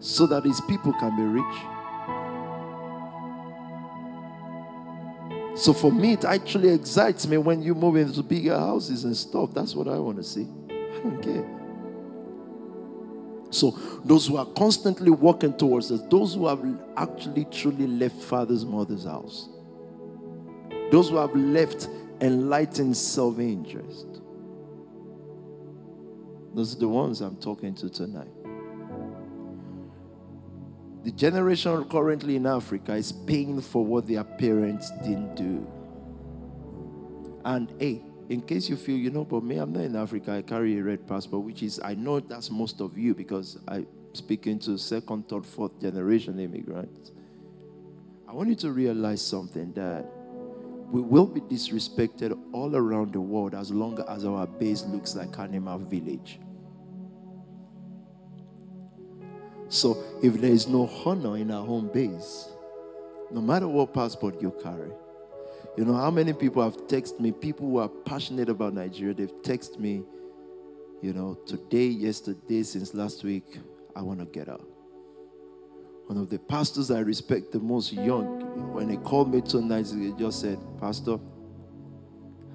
so that his people can be rich. So for me, it actually excites me when you move into bigger houses and stuff. That's what I want to see. Care. So those who are constantly walking towards us, those who have actually truly left father's mother's house, those who have left enlightened self-interest, those are the ones I'm talking to tonight. The generation currently in Africa is paying for what their parents didn't do. And hey, in case you feel, you know, but me, I'm not in Africa, I carry a red passport, which is, I know that's most of you because I'm speaking to second, third, fourth generation immigrants. I want you to realize something that we will be disrespected all around the world as long as our base looks like Animal Village. So if there is no honor in our home base, no matter what passport you carry, you know how many people have texted me, people who are passionate about Nigeria, they've texted me, you know, today, yesterday, since last week, I want to get out. One of the pastors I respect the most, young, when he called me two nights he just said, Pastor,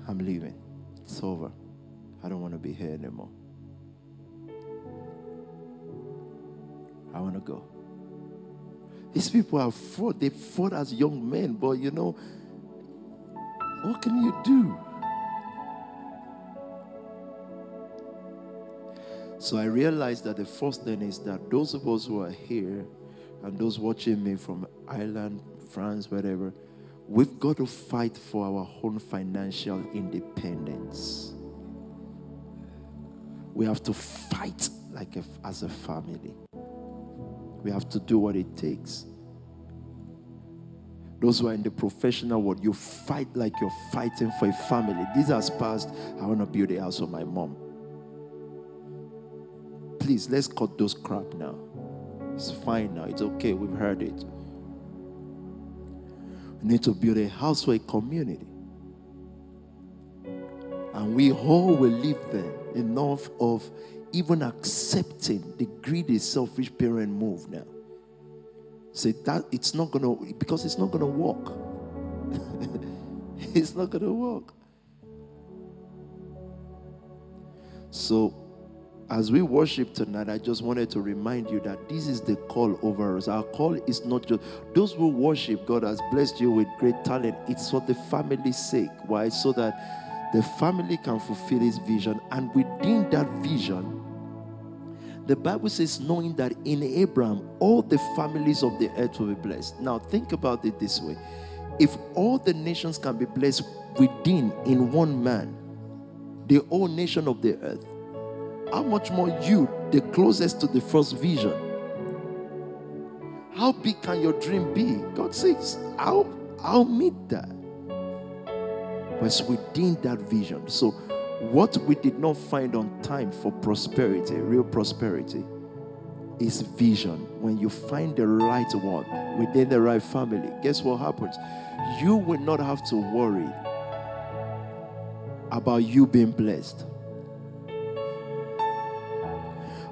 I'm leaving. It's over. I don't want to be here anymore. I want to go. These people have fought. They fought as young men, but you know, what can you do? So I realized that the first thing is that those of us who are here and those watching me from Ireland, France, wherever, we've got to fight for our own financial independence. We have to fight like a, as a family. We have to do what it takes. Those who are in the professional world, you fight like you're fighting for a family. This has passed. I want to build a house for my mom. Please, let's cut those crap now. It's fine now. It's okay. We've heard it. We need to build a house for a community. And we all will live there enough of even accepting the greedy, selfish parent move now. Say that it's not gonna because it's not gonna work. it's not gonna work. So as we worship tonight, I just wanted to remind you that this is the call over us. Our call is not just those who worship God has blessed you with great talent. It's for the family's sake. Why? So that the family can fulfill his vision, and within that vision, the Bible says, knowing that in Abraham, all the families of the earth will be blessed. Now, think about it this way if all the nations can be blessed within in one man, the whole nation of the earth, how much more you, the closest to the first vision? How big can your dream be? God says, I'll, I'll meet that. But it's within that vision. So, what we did not find on time for prosperity, real prosperity, is vision. When you find the right one within the right family, guess what happens? You will not have to worry about you being blessed.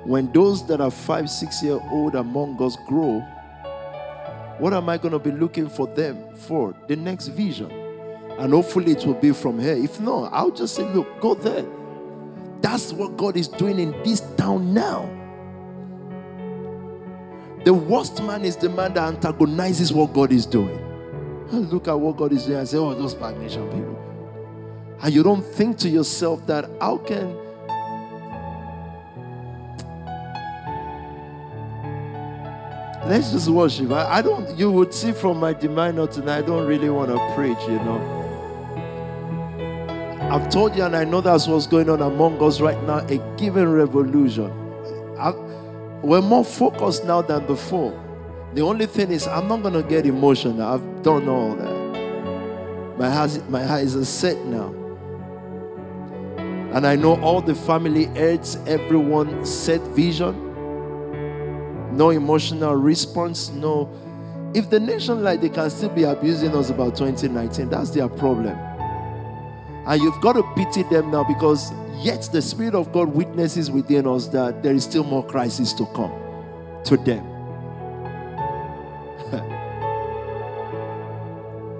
When those that are five, six year old among us grow, what am I going to be looking for them for? The next vision. And hopefully it will be from here. If not, I'll just say, look, go there. That's what God is doing in this town now. The worst man is the man that antagonizes what God is doing. And look at what God is doing and say, oh, those stagnation people. And you don't think to yourself that how can let's just worship. I, I, don't you would see from my demand note tonight, I don't really want to preach, you know. I've told you, and I know that's what's going on among us right now a given revolution. I, we're more focused now than before. The only thing is, I'm not going to get emotional. I've done all that. My eyes, my eyes are set now. And I know all the family heads, everyone set vision. No emotional response, no. If the nation like they can still be abusing us about 2019, that's their problem. And you've got to pity them now because yet the Spirit of God witnesses within us that there is still more crisis to come to them.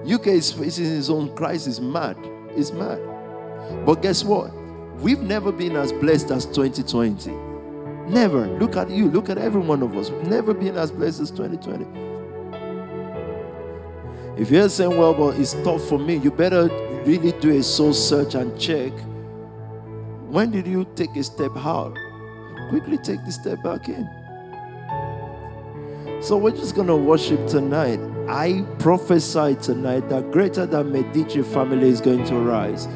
UK is facing its own crisis, mad. It's mad. But guess what? We've never been as blessed as 2020. Never. Look at you. Look at every one of us. We've never been as blessed as 2020. If you're saying, well, but it's tough for me, you better really do a soul search and check when did you take a step out? Quickly take the step back in. So we're just going to worship tonight. I prophesy tonight that greater than Medici family is going to rise.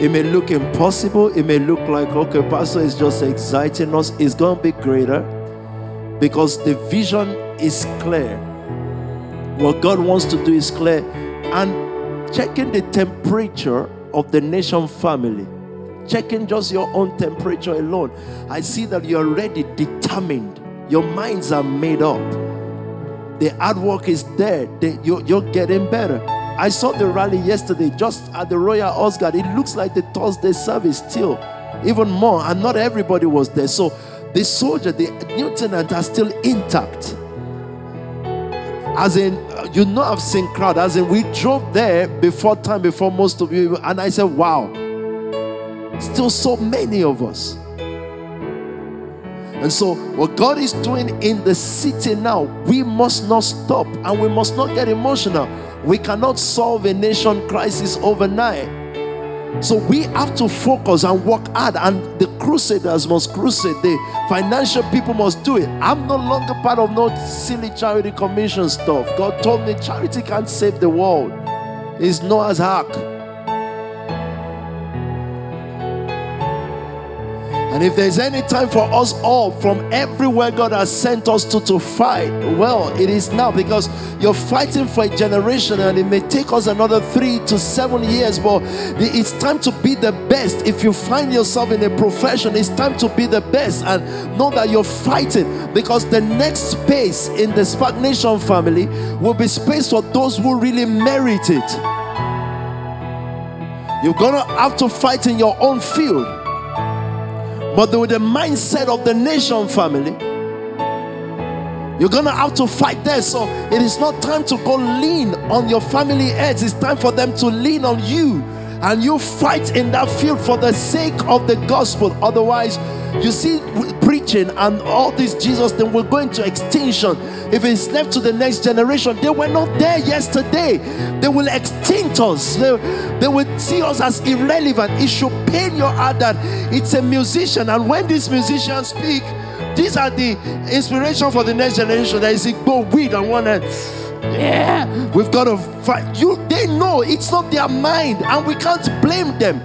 It may look impossible. It may look like, okay, Pastor is just exciting us. It's going to be greater because the vision is clear. What God wants to do is clear. And checking the temperature of the nation family, checking just your own temperature alone, I see that you're already determined. Your minds are made up. The hard work is there. The, you're, you're getting better. I saw the rally yesterday just at the Royal Ascot. It looks like the Thursday service still, even more, and not everybody was there. So the soldier, the lieutenant, are still intact. As in, you know, I've seen crowd. As in, we drove there before time, before most of you, and I said, "Wow, still so many of us." And so, what God is doing in the city now, we must not stop and we must not get emotional. We cannot solve a nation crisis overnight. So we have to focus and work hard, and the crusaders must crusade. The financial people must do it. I'm no longer part of no silly charity commission stuff. God told me charity can't save the world. It's Noah's Ark. And if there's any time for us all from everywhere God has sent us to to fight, well, it is now because you're fighting for a generation and it may take us another three to seven years, but it's time to be the best. If you find yourself in a profession, it's time to be the best and know that you're fighting because the next space in the Spark Nation family will be space for those who really merit it. You're gonna have to fight in your own field. But with the mindset of the nation family, you're gonna have to fight there. So it is not time to go lean on your family heads, it's time for them to lean on you. And you fight in that field for the sake of the gospel. Otherwise, you see, preaching and all this Jesus then will go into extinction. If it's left to the next generation, they were not there yesterday. They will extinct us. They, they will see us as irrelevant. It should pain your heart that it's a musician. And when these musicians speak, these are the inspiration for the next generation. There is a go weed on one end. Yeah, we've got to fight. You they know it's not their mind, and we can't blame them.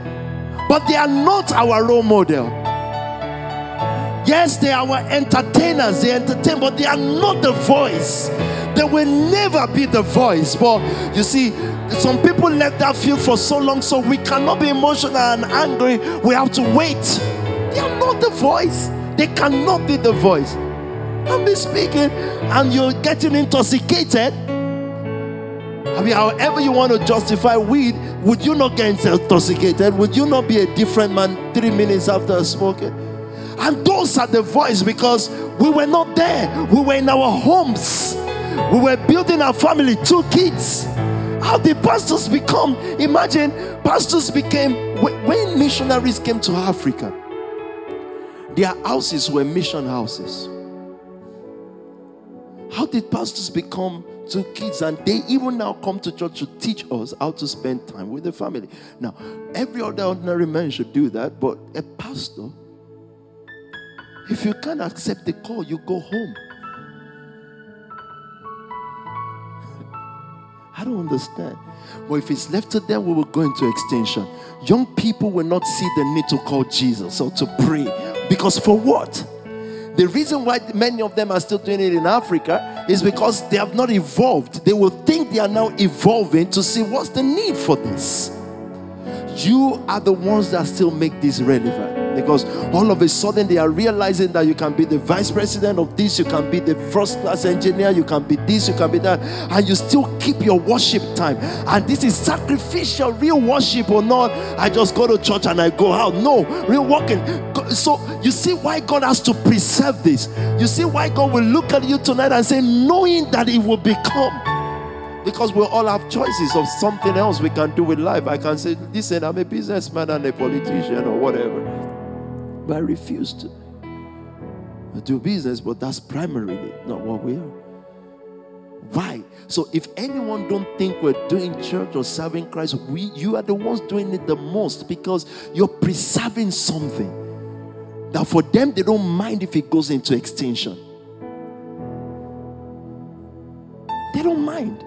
But they are not our role model. Yes, they are our entertainers, they entertain, but they are not the voice. They will never be the voice. But you see, some people let that feel for so long, so we cannot be emotional and angry. We have to wait. They are not the voice. They cannot be the voice. I'm be speaking, and you're getting intoxicated. I mean, however you want to justify weed, would you not get intoxicated? Would you not be a different man three minutes after smoking? And those are the voice because we were not there. We were in our homes. We were building our family, two kids. How did pastors become? Imagine pastors became when missionaries came to Africa, their houses were mission houses. How did pastors become two kids, and they even now come to church to teach us how to spend time with the family. Now, every other ordinary man should do that, but a pastor, if you can't accept the call, you go home. I don't understand. But if it's left to them, we will go into extinction. Young people will not see the need to call Jesus or to pray. Because for what? The reason why many of them are still doing it in Africa is because they have not evolved. They will think they are now evolving to see what's the need for this. You are the ones that still make this relevant because all of a sudden they are realizing that you can be the vice president of this, you can be the first class engineer, you can be this, you can be that, and you still keep your worship time. And this is sacrificial, real worship or not. I just go to church and I go out. No, real working. So you see why God has to preserve this. You see why God will look at you tonight and say, knowing that it will become because we all have choices of something else we can do with life. I can say, listen, I'm a businessman and a politician or whatever. But I refuse to do business, but that's primarily not what we are. Why? So if anyone don't think we're doing church or serving Christ, we you are the ones doing it the most because you're preserving something that for them they don't mind if it goes into extinction. They don't mind.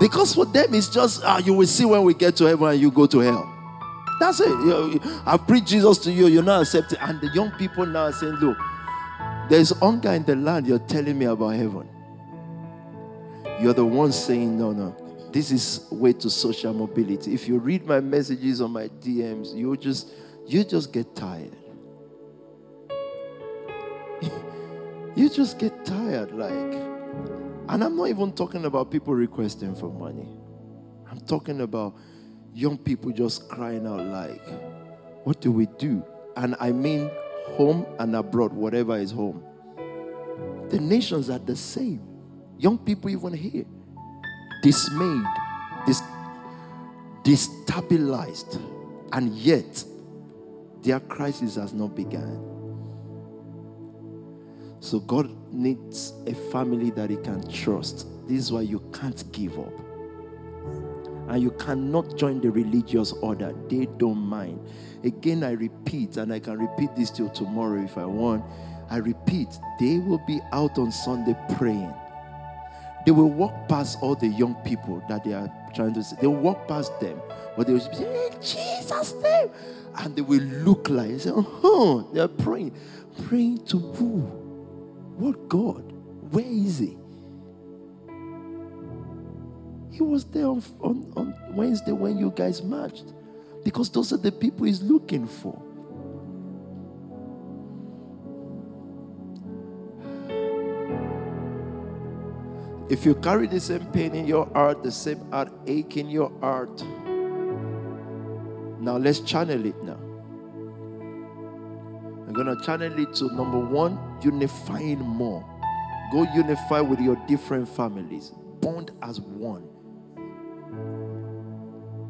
Because for them it's just ah, you will see when we get to heaven and you go to hell. That's it. I've preached Jesus to you, you're not accepting. And the young people now are saying, Look, there's hunger in the land. You're telling me about heaven. You're the one saying, No, no. This is way to social mobility. If you read my messages on my DMs, you just you just get tired. you just get tired, like. And I'm not even talking about people requesting for money. I'm talking about young people just crying out like, what do we do? And I mean home and abroad, whatever is home. The nations are the same. Young people even here, dismayed, dis- destabilized, and yet their crisis has not begun. So God needs a family that He can trust. This is why you can't give up and you cannot join the religious order. They don't mind. Again, I repeat, and I can repeat this till tomorrow if I want. I repeat, they will be out on Sunday praying. They will walk past all the young people that they are trying to see. They'll walk past them, but they will say, In Jesus' name. And they will look like, say, uh-huh, oh, they're praying. Praying to who? What God? Where is He? He was there on, on, on Wednesday when you guys marched. Because those are the people he's looking for. If you carry the same pain in your heart, the same heartache in your heart, now let's channel it now. I'm going to channel it to number one, unifying more. Go unify with your different families, bond as one.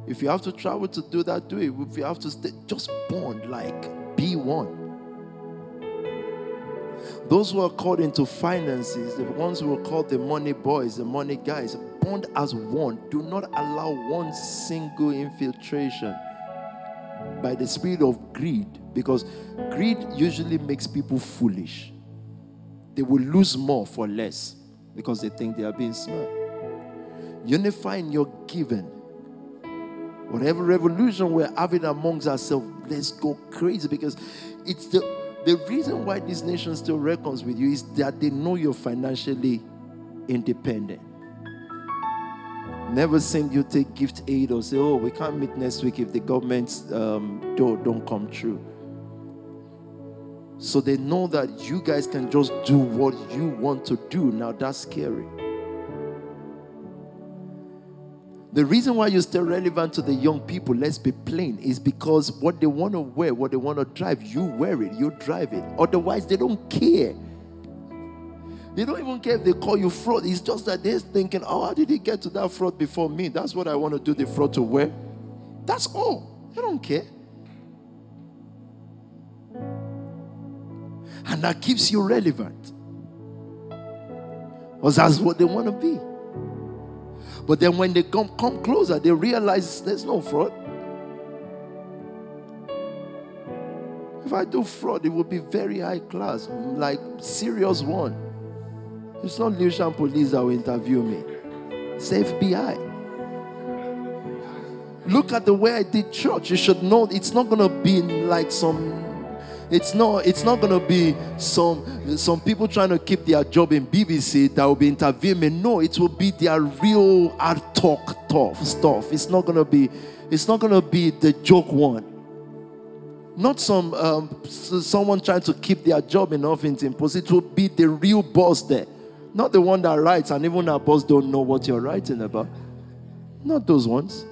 If you have to travel to do that, do it. If you have to stay, just bond, like be one. Those who are called into finances, the ones who are called the money boys, the money guys, bond as one. Do not allow one single infiltration by the spirit of greed because greed usually makes people foolish. They will lose more for less because they think they are being smart. Unify in your giving whatever revolution we're having amongst ourselves, let's go crazy because it's the the reason why this nation still reckons with you is that they know you're financially independent. Never seen you take gift aid or say, "Oh, we can't meet next week if the government's um, door don't come true." So they know that you guys can just do what you want to do. Now that's scary. The reason why you stay relevant to the young people, let's be plain, is because what they want to wear, what they want to drive, you wear it, you drive it. Otherwise, they don't care. They don't even care if they call you fraud. It's just that they're thinking, oh, how did he get to that fraud before me? That's what I want to do the fraud to wear. That's all. They don't care. And that keeps you relevant. Because that's what they want to be. But then when they come, come closer, they realize there's no fraud. If I do fraud, it will be very high class, like serious one. It's not Lucian police that will interview me. It's FBI. Look at the way I did church. You should know it's not gonna be like some it's not it's not gonna be some some people trying to keep their job in BBC that will be interviewing. No, it will be their real hard talk tough stuff. It's not gonna be it's not gonna be the joke one. Not some um, someone trying to keep their job in Huffington Post. It will be the real boss there, not the one that writes and even our boss don't know what you're writing about. Not those ones.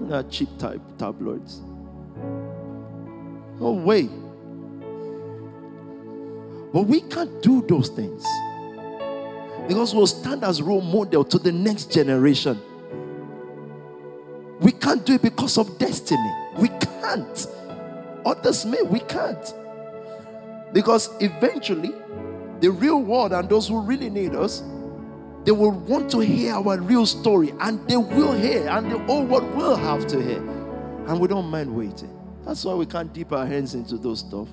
Not cheap type tabloids. No way. But we can't do those things because we'll stand as role model to the next generation. We can't do it because of destiny. We can't. Others may, we can't. Because eventually, the real world and those who really need us they will want to hear our real story, and they will hear, and the whole world will have to hear. And we don't mind waiting. That's why we can't dip our hands into those stuff.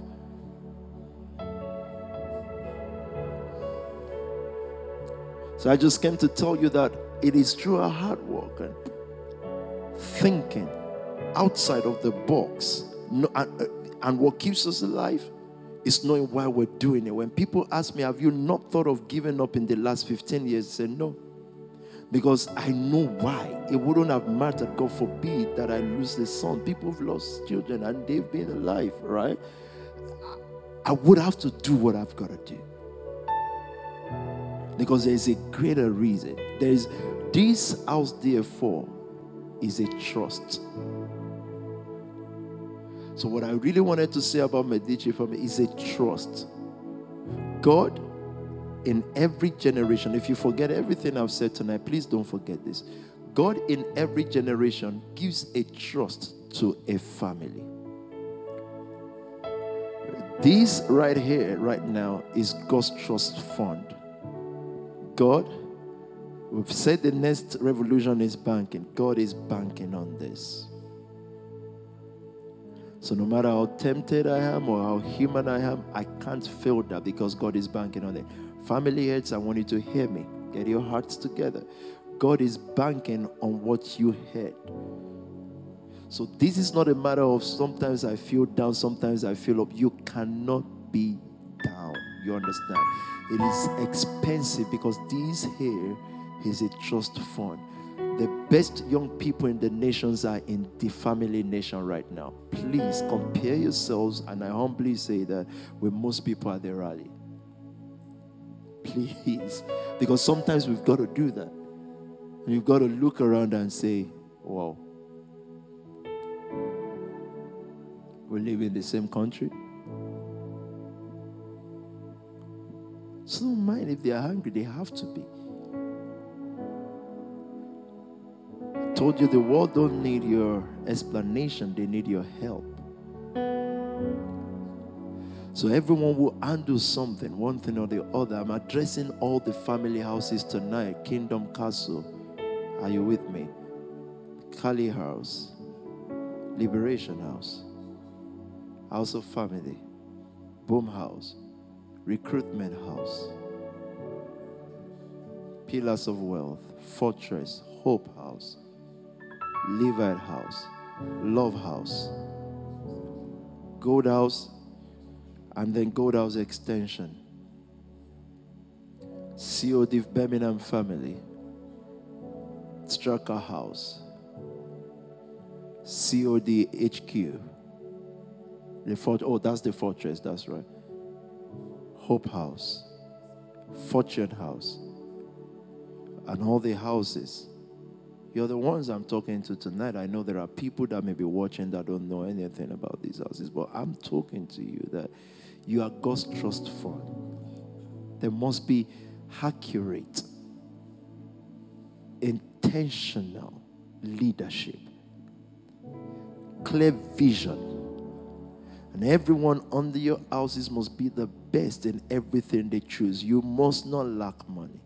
So I just came to tell you that it is through our hard work and thinking outside of the box and, uh, and what keeps us alive is knowing why we're doing it. When people ask me, Have you not thought of giving up in the last 15 years? I say, No. Because I know why. It wouldn't have mattered, God forbid, that I lose the son. People have lost children and they've been alive, right? I would have to do what I've got to do. Because there's a greater reason. There's this house, therefore, is a trust. So, what I really wanted to say about Medici for me is a trust. God, in every generation, if you forget everything I've said tonight, please don't forget this. God, in every generation, gives a trust to a family. This right here, right now, is God's trust fund. God, we've said the next revolution is banking. God is banking on this. So no matter how tempted I am or how human I am, I can't fail that because God is banking on it. Family heads, I want you to hear me. Get your hearts together. God is banking on what you heard. So this is not a matter of sometimes I feel down, sometimes I feel up. You cannot be down. You understand? It is expensive because this here is a trust fund the best young people in the nations are in the family nation right now. Please compare yourselves, and I humbly say that with most people at the rally. Please. Because sometimes we've got to do that. And you've got to look around and say, wow. We live in the same country. So don't mind if they are hungry, they have to be. I told you the world don't need your explanation, they need your help. So everyone will undo something, one thing or the other. I'm addressing all the family houses tonight. Kingdom Castle. Are you with me? Kali House. Liberation House. House of Family. Boom House. Recruitment House. Pillars of Wealth. Fortress. Hope House. Levite house, love house, gold house, and then gold house extension. COD Birmingham family, Strucker house, COD HQ. The fort, oh, that's the fortress, that's right. Hope House, Fortune House, and all the houses you're the ones I'm talking to tonight. I know there are people that may be watching that don't know anything about these houses, but I'm talking to you that you are God's trust fund. There must be accurate, intentional leadership, clear vision. And everyone under your houses must be the best in everything they choose. You must not lack money.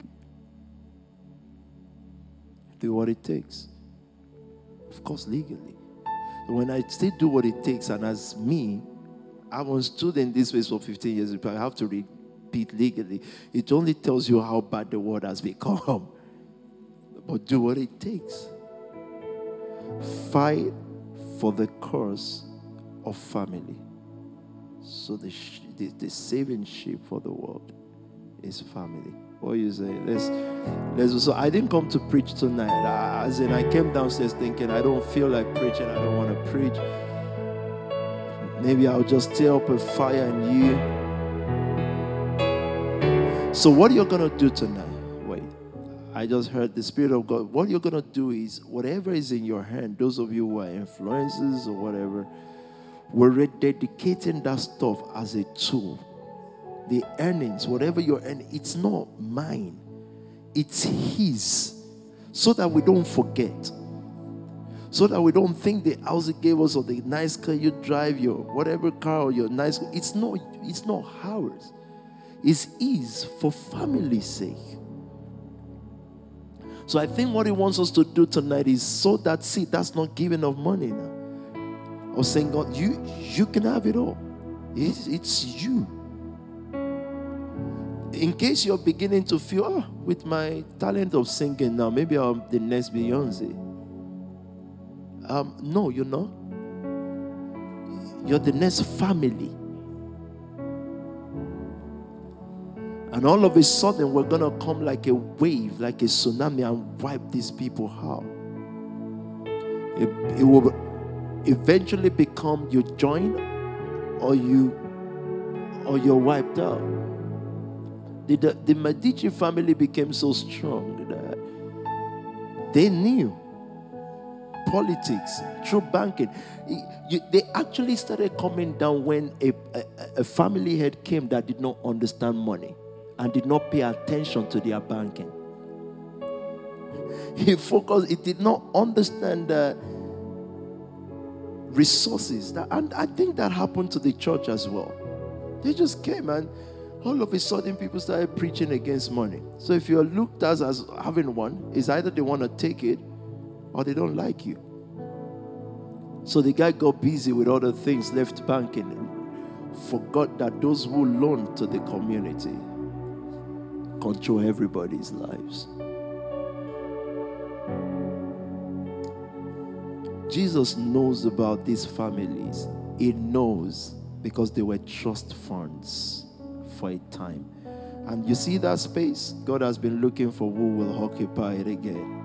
Do what it takes. Of course, legally. When I still do what it takes, and as me, I was stood in this place for 15 years, I have to repeat legally. It only tells you how bad the world has become. But do what it takes. Fight for the cause of family. So the, the, the saving ship for the world is family. What you say? Let's let's. So I didn't come to preach tonight. I, as in, I came downstairs thinking I don't feel like preaching. I don't want to preach. Maybe I'll just stir up a fire in you. So what you're gonna do tonight? Wait, I just heard the Spirit of God. What you're gonna do is whatever is in your hand. Those of you who are influencers or whatever, we're rededicating that stuff as a tool the earnings, whatever you're earning, it's not mine, it's His. So that we don't forget. So that we don't think the house He gave us or the nice car you drive, your whatever car or your nice, it's not, it's not ours. It's His for family's sake. So I think what He wants us to do tonight is so that see, that's not giving of money now. Or saying, God, you you can have it all. It's, it's you in case you're beginning to feel, oh, with my talent of singing now, maybe I'm the next Beyonce. Um, no, you know. You're the next family. And all of a sudden, we're going to come like a wave, like a tsunami, and wipe these people out. It, it will eventually become you join or you or you're wiped out the, the, the Medici family became so strong that they knew politics through banking. They actually started coming down when a, a, a, family head came that did not understand money and did not pay attention to their banking. He focused, he did not understand the resources. That, and I think that happened to the church as well. They just came and all of a sudden people started preaching against money. So if you're looked at as having one, it's either they want to take it or they don't like you. So the guy got busy with other things, left banking, forgot that those who loan to the community control everybody's lives. Jesus knows about these families. He knows because they were trust funds for a time. And you see that space? God has been looking for who will occupy it again.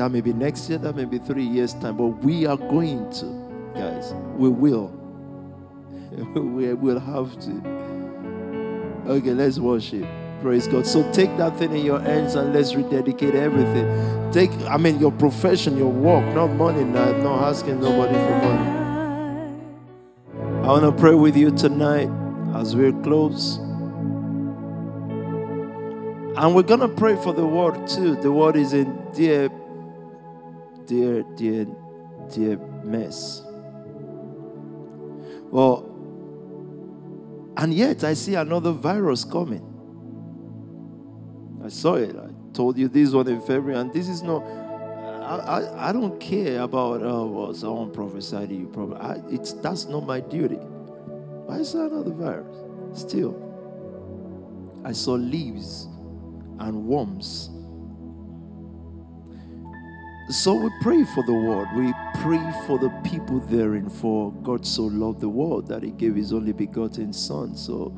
That may be next year, that may be three years' time, but we are going to, guys. We will. we will have to. Okay, let's worship. Praise God. So take that thing in your hands and let's rededicate everything. Take, I mean, your profession, your work, not money, not, not asking nobody for money. I want to pray with you tonight as we're close. And we're going to pray for the word too. The word is in dear, dear, dear, dear mess. Well, and yet I see another virus coming. I saw it. I told you this one in February, and this is not I, I, I don't care about uh, well, someone prophesied you. Probably, I, it's that's not my duty. I saw another virus. Still, I saw leaves and worms. So we pray for the world. We pray for the people therein. For God so loved the world that He gave His only begotten Son. So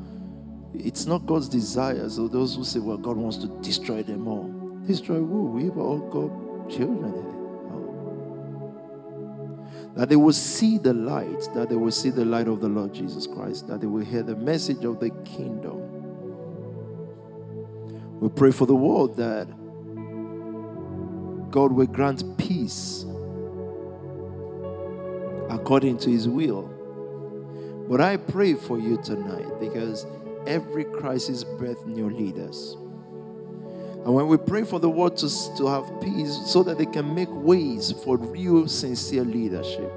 it's not God's desire. So those who say, "Well, God wants to destroy them all," destroy who? We have all God children here. Oh. That they will see the light, that they will see the light of the Lord Jesus Christ, that they will hear the message of the kingdom. We pray for the world that God will grant peace according to his will. But I pray for you tonight because every crisis birth new leaders. And when we pray for the world to, to have peace so that they can make ways for real, sincere leadership,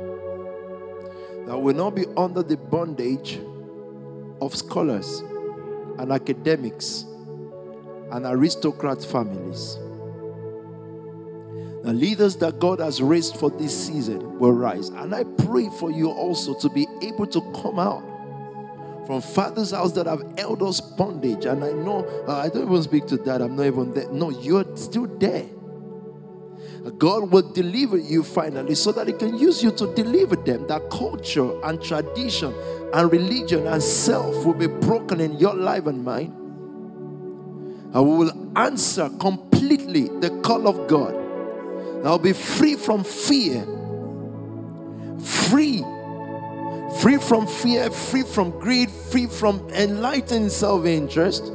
that will not be under the bondage of scholars and academics and aristocrat families. The leaders that God has raised for this season will rise. And I pray for you also to be able to come out from father's house that have held us bondage. And I know, uh, I don't even speak to that. I'm not even there. No, you're still there. God will deliver you finally so that He can use you to deliver them. That culture and tradition and religion and self will be broken in your life and mine. And we will answer completely the call of God. I'll be free from fear. Free. Free from fear, free from greed, free from enlightened self interest.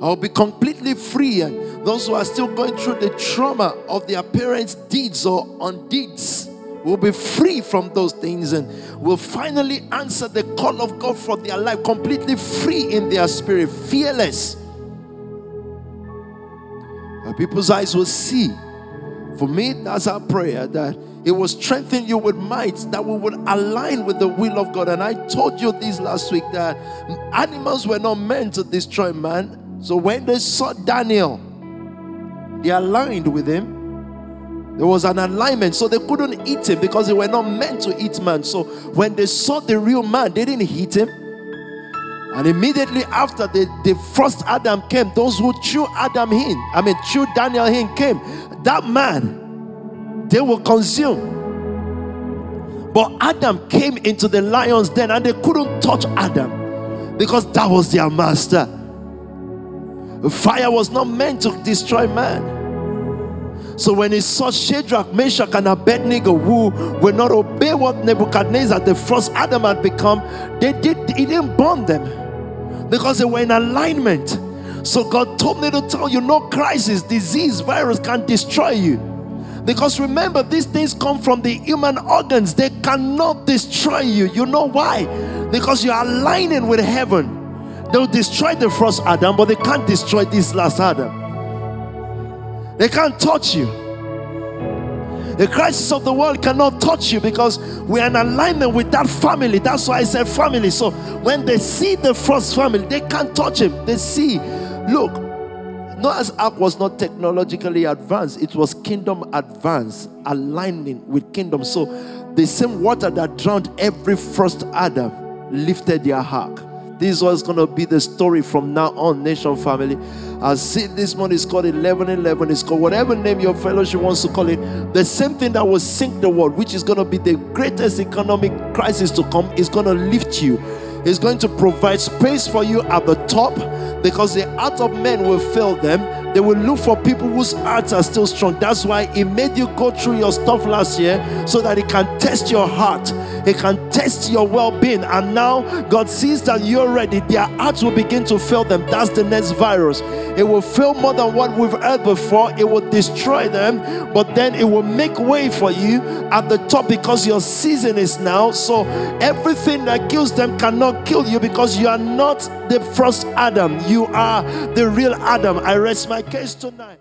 I'll be completely free. And those who are still going through the trauma of their parents' deeds or undeeds will be free from those things and will finally answer the call of God for their life, completely free in their spirit, fearless. People's eyes will see. For me, that's our prayer that it will strengthen you with might that we would align with the will of God. And I told you this last week that animals were not meant to destroy man, so when they saw Daniel, they aligned with him. There was an alignment, so they couldn't eat him because they were not meant to eat man. So when they saw the real man, they didn't eat him. And immediately after the, the first Adam came, those who threw Adam in, I mean, threw Daniel in came, that man, they were consumed. But Adam came into the lion's den and they couldn't touch Adam because that was their master. Fire was not meant to destroy man. So when he saw Shadrach, Meshach, and Abednego who would not obey what Nebuchadnezzar, the first Adam, had become, they did he didn't burn them because they were in alignment. So God told me to tell you, no crisis, disease, virus can destroy you. Because remember, these things come from the human organs, they cannot destroy you. You know why? Because you're aligning with heaven. They'll destroy the first Adam, but they can't destroy this last Adam. They can't touch you. The crisis of the world cannot touch you because we are in alignment with that family. That's why I said family. So when they see the first family, they can't touch him. They see, look, Noah's Ark was not technologically advanced, it was kingdom advanced, aligning with kingdom. So the same water that drowned every first Adam lifted their ark. This was going to be the story from now on, Nation Family. I see this one is called 1111. It's called whatever name your fellowship wants to call it. The same thing that will sink the world, which is going to be the greatest economic crisis to come, is going to lift you. It's going to provide space for you at the top because the heart of men will fail them they will look for people whose hearts are still strong. That's why He made you go through your stuff last year so that He can test your heart, He can test your well being. And now God sees that you're ready, their hearts will begin to fail them. That's the next virus. It will fail more than what we've heard before, it will destroy them, but then it will make way for you at the top because your season is now. So everything that kills them cannot kill you because you are not the first Adam, you are the real Adam. I rest my case tonight.